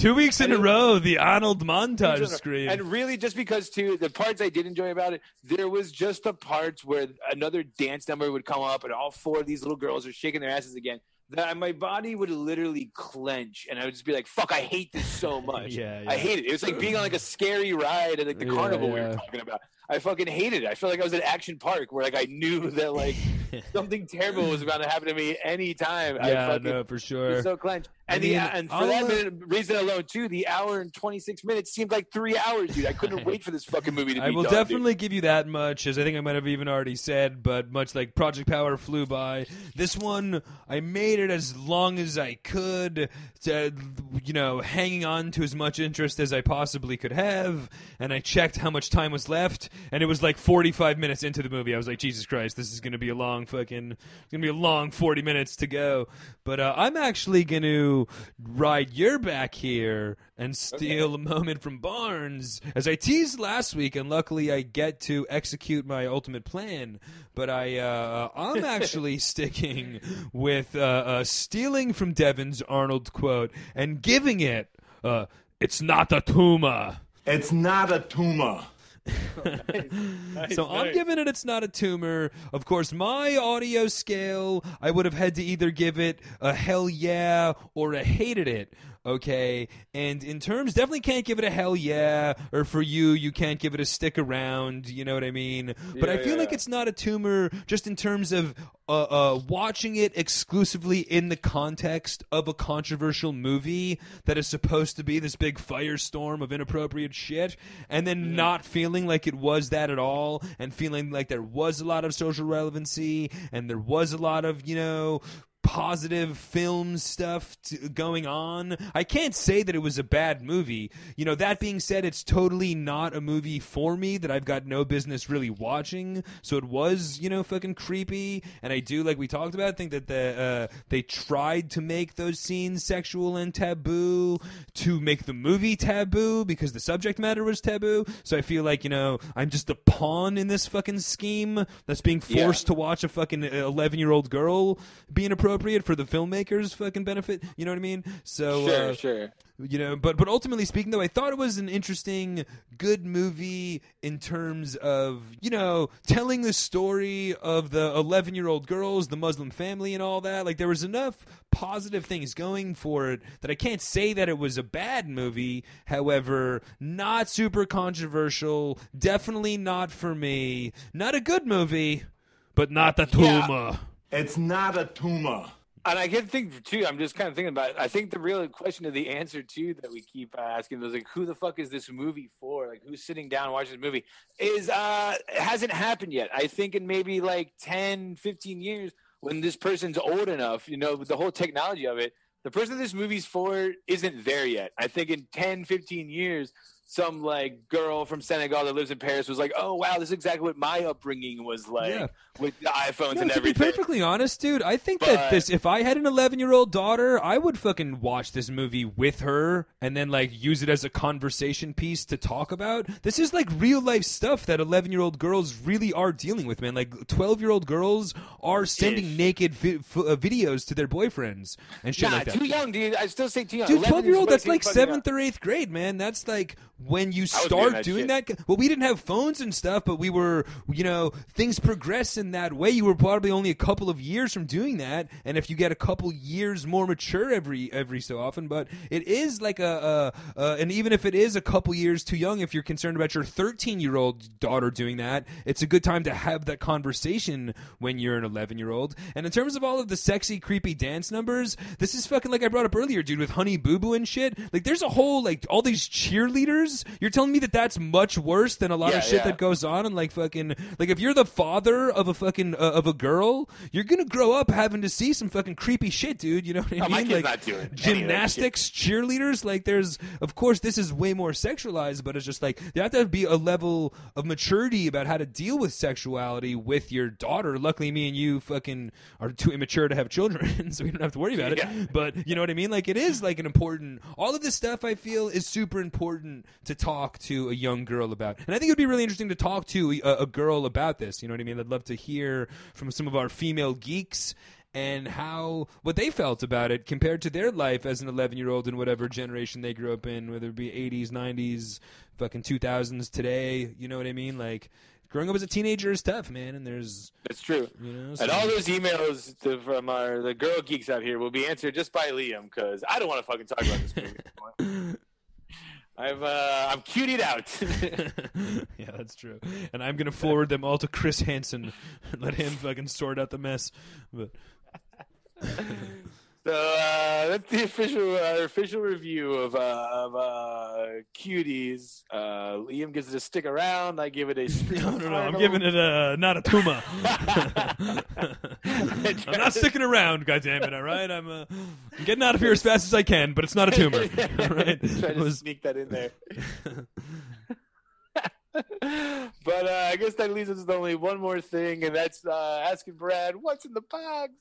Speaker 2: Two weeks in a row, the Arnold montage screen.
Speaker 1: And really, just because too, the parts I did enjoy about it, there was just the parts where another dance number would come up, and all four of these little girls are shaking their asses again. That my body would literally clench, and I would just be like, "Fuck, I hate this so much.
Speaker 2: Yeah,
Speaker 1: I hate it. It was like being on like a scary ride at like the
Speaker 2: Yeah,
Speaker 1: carnival we were talking about. I fucking hated it. I felt like I was at Action Park, where like I knew that like something terrible was about to happen to me anytime. I
Speaker 2: yeah,
Speaker 1: fucking,
Speaker 2: no, for sure.
Speaker 1: so clenched.
Speaker 2: I
Speaker 1: And the and for
Speaker 2: I'll,
Speaker 1: that minute, reason alone too, the hour and twenty six minutes seemed like three hours, dude. I couldn't wait for this fucking movie to be
Speaker 2: I will
Speaker 1: done. dude.
Speaker 2: definitely give you that much, as I think I might have even already said, but much like Project Power flew by, this one, I made it as long as I could, to, you know, hanging on to as much interest as I possibly could have, and I checked how much time was left, and it was like 45 minutes into the movie. I was like, Jesus Christ, this is going to be a long fucking, it's going to be a long 40 minutes to go. But uh, I'm actually going to ride your back here and steal a moment from Barnes, as I teased last week, and luckily I get to execute my ultimate plan. But I, uh, I'm actually sticking with uh, uh, stealing from Devin's Arnold quote and giving it. Uh, it's not a tumor.
Speaker 4: It's not a tumor.
Speaker 2: Oh, so I'm giving it it's not a tumor. Of course, my audio scale, I would have had to either give it a hell yeah or a hated it. Okay, and in terms, definitely can't give it a hell yeah, or for you, you can't give it a stick around. You know what I mean? but I
Speaker 1: Yeah,
Speaker 2: feel like it's not a tumor, just in terms of uh, uh, watching it exclusively in the context of a controversial movie that is supposed to be this big firestorm of inappropriate shit, and then not feeling like it was that at all, and feeling like there was a lot of social relevancy, and there was a lot of, you know, positive film stuff t- going on. I can't say that it was a bad movie. You know, that being said, it's totally not a movie for me that I've got no business really watching. So it was, you know, fucking creepy. And I do, like we talked about, think that the uh, they tried to make those scenes sexual and taboo to make the movie taboo because the subject matter was taboo. So I feel like, you know, I'm just a pawn in this fucking scheme that's being
Speaker 1: Yeah.
Speaker 2: forced to watch a fucking 11 year old girl be inappropriate for the filmmaker's fucking benefit. You know what I mean? So,
Speaker 1: Sure,
Speaker 2: uh,
Speaker 1: sure.
Speaker 2: you know, but but ultimately speaking, though, I thought it was an interesting, good movie in terms of you know telling the story of the 11 year old girls, the Muslim family, and all that. Like there was enough positive things going for it that I can't say that it was a bad movie. However, not super controversial. Definitely not for me. Not a good movie, but not the
Speaker 1: Yeah.
Speaker 4: It's not a tumor.
Speaker 1: And I can think too. I'm just kind of thinking about. It. I think the real question of the answer too that we keep uh, asking is like, who the fuck is this movie for? Like, who's sitting down watching this movie? Is uh, it hasn't happened yet. I think in maybe like 10, 15 years, when this person's old enough, you know, with the whole technology of it, the person this movie's for isn't there yet. I think in 10, 15 years, some like girl from Senegal that lives in Paris was like, "Oh wow, this is exactly what my upbringing was like
Speaker 2: Yeah.
Speaker 1: with the iPhones
Speaker 2: No,
Speaker 1: and
Speaker 2: to be
Speaker 1: everything."
Speaker 2: perfectly honest, dude, I think that this if I had an 11-year-old daughter, I would fucking watch this movie with her and then like use it as a conversation piece to talk about. This is like real life stuff that 11-year-old girls really are dealing with, man. Like 12-year-old girls are sending
Speaker 1: Ish.
Speaker 2: naked vi- f- uh, videos to their boyfriends and shit
Speaker 1: Nah,
Speaker 2: like that.
Speaker 1: too young, dude. I still say too young.
Speaker 2: Dude,
Speaker 1: 12-year-old
Speaker 2: that's like
Speaker 1: fucking young.
Speaker 2: seventh or eighth grade, man. That's like when you start
Speaker 1: that
Speaker 2: doing
Speaker 1: shit.
Speaker 2: that, well, we didn't have phones and stuff, but we were, you know, things progress in that way. You were probably only a couple of years from doing that, and if you get a couple years more mature every every so often, but it is like a, a, a and even if it is a couple years too young, if you're concerned about your 13 year old daughter doing that, it's a good time to have that conversation when you're an 11 year old. And in terms of all of the sexy, creepy dance numbers, this is fucking like I brought up earlier, dude, with Honey Boo Boo and shit. Like, there's a whole like all these cheerleaders. You're telling me that that's much worse than a lot
Speaker 1: Yeah,
Speaker 2: of shit
Speaker 1: yeah.
Speaker 2: that goes on and like fucking like if you're the father of a fucking uh, of a girl, you're gonna grow up having to see some fucking creepy shit, dude. You know what I
Speaker 1: Oh,
Speaker 2: mean? like
Speaker 1: not doing
Speaker 2: gymnastics, cheerleaders. Like, there's of course this is way more sexualized, but it's just like there have to be a level of maturity about how to deal with sexuality with your daughter. Luckily, me and you fucking are too immature to have children, so we don't have to worry about it.
Speaker 1: Yeah.
Speaker 2: But you know what I mean? Like, it is like an important. All of this stuff I feel is super important to talk to a young girl about, and I think it would be really interesting to talk to a, a girl about this. You know what I mean? I'd love to hear from some of our female geeks and how what they felt about it compared to their life as an 11 year old in whatever generation they grew up in, whether it be 80s, 90s, fucking 2000s, today. You know what I mean? Like growing up as a teenager is tough, man. And there's
Speaker 1: That's true.
Speaker 2: you know,
Speaker 1: And all those emails to, from our the girl geeks out here will be answered just by Liam because I don't want to fucking talk about this movie. I've uh, I'm cutied out.
Speaker 2: yeah, that's true. And I'm gonna forward them all to Chris Hansen and let him fucking sort out the mess. But
Speaker 1: so uh, that's the official uh, official review of uh, of uh, cuties. Uh, Liam gives it a stick around. I give it a
Speaker 2: no, no, no. I'm giving it a not a tuma. I'm not sticking around, goddammit, all right? I'm, uh, I'm getting out of here as fast as I can, but it's not a tumor. All right?
Speaker 1: Try
Speaker 2: It
Speaker 1: to
Speaker 2: was-
Speaker 1: sneak that in there. but uh, I guess that leaves us with only one more thing, and that's uh, asking Brad, "What's in the box?"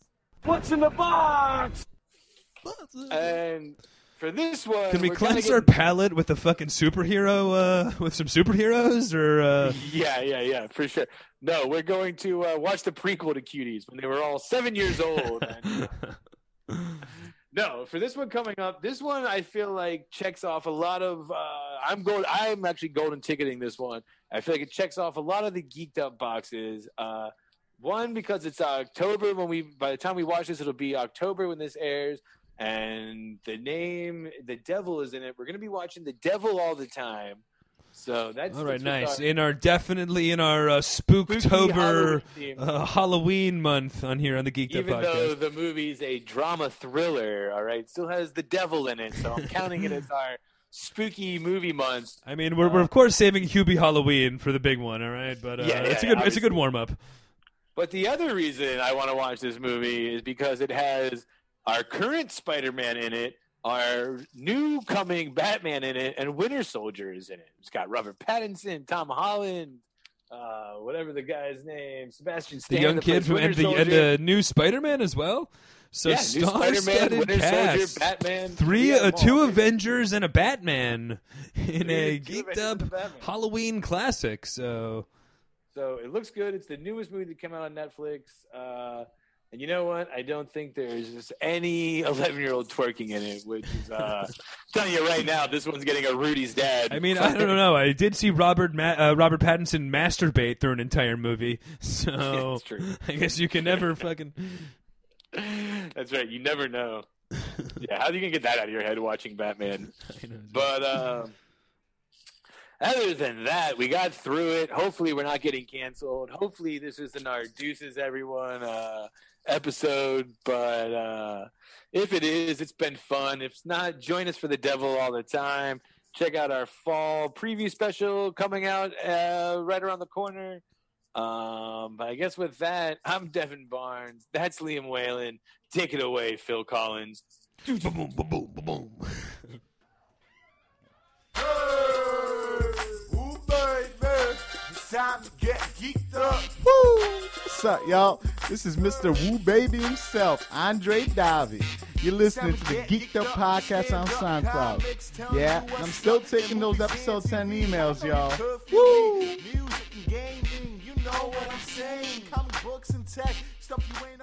Speaker 4: What's in the box?
Speaker 1: And for this one,
Speaker 2: Can we
Speaker 1: we're gonna
Speaker 2: cleanse
Speaker 1: get-
Speaker 2: our palate with a fucking superhero, uh, with some superheroes, or uh,
Speaker 1: Yeah, yeah, yeah, for sure. No, we're going to uh, watch the prequel to Cuties when they were all seven years old. And, uh, no, for this one coming up, this one I feel like checks off a lot of. Uh, I'm going. I'm actually golden ticketing this one. I feel like it checks off a lot of the geeked up boxes. Uh, one because it's October when we. By the time we watch this, it'll be October when this airs. And the name, the devil is in it. We're going to be watching the devil all the time. So that's
Speaker 2: all right, nice.
Speaker 1: our-
Speaker 2: In our definitely in our uh, Spooktober
Speaker 1: Halloween
Speaker 2: uh, Halloween month on here on the Geeked Up
Speaker 1: even though the movie's a drama thriller, all right, still has the devil in it. So I'm counting it as our spooky movie month.
Speaker 2: I mean, we're, we're of course saving Hubie Halloween for the big one, all right? But uh,
Speaker 1: Yeah, yeah,
Speaker 2: it's a
Speaker 1: yeah,
Speaker 2: good it's a good warm up.
Speaker 1: But the other reason I want to watch this movie is because it has our current Spider-Man in it, our new coming Batman in it, and Winter Soldier is in it. It's got Robert Pattinson, Tom Holland, uh, whatever the guy's name, Sebastian
Speaker 2: The young kid from, and the and the new Spider-Man as well. So
Speaker 1: yeah,
Speaker 2: star-studded
Speaker 1: Spider-Man, Winter
Speaker 2: cast.
Speaker 1: Soldier, Batman,
Speaker 2: Three, uh, two. Avengers and a Batman in
Speaker 1: Three-
Speaker 2: a geeked
Speaker 1: Avengers
Speaker 2: up
Speaker 1: and a Batman.
Speaker 2: Halloween classic. So
Speaker 1: So it looks good. It's the newest movie that came out on Netflix. Uh, and you know what? I don't think there's just any 11 year old twerking in it, which is, uh, telling you right now, this one's getting a Rudy's dad.
Speaker 2: I mean, I don't know. I did see Robert Ma- uh, Robert Pattinson masturbate through an entire movie. So
Speaker 1: It's true.
Speaker 2: I guess you can never fucking.
Speaker 1: That's right. You never know. Yeah, how are you going to get that out of your head watching Batman? But um, other than that, we got through it. Hopefully, we're not getting canceled. Hopefully, this isn't our deuces, everyone uh, episode. But uh, if it is, it's been fun. If not, join us for the devil all the time. Check out our fall preview special coming out uh, right around the corner. Um, but I guess with that, I'm Devin Barnes. That's Liam Whalen. Take it away, Phil Collins.
Speaker 2: boom, boom, boom, boom, boom.
Speaker 5: Ooh, time to get geeked up.
Speaker 3: Woo! What's up, y'all? This is Mr. Woo Baby himself, Andre Davi. You're listening to the Geeked Up Podcast on SoundCloud. Yeah, I'm still taking those episode 10 emails, y'all.
Speaker 5: Woo! Music and gaming, you know what I'm saying. Comic books and tech, stuff you ain't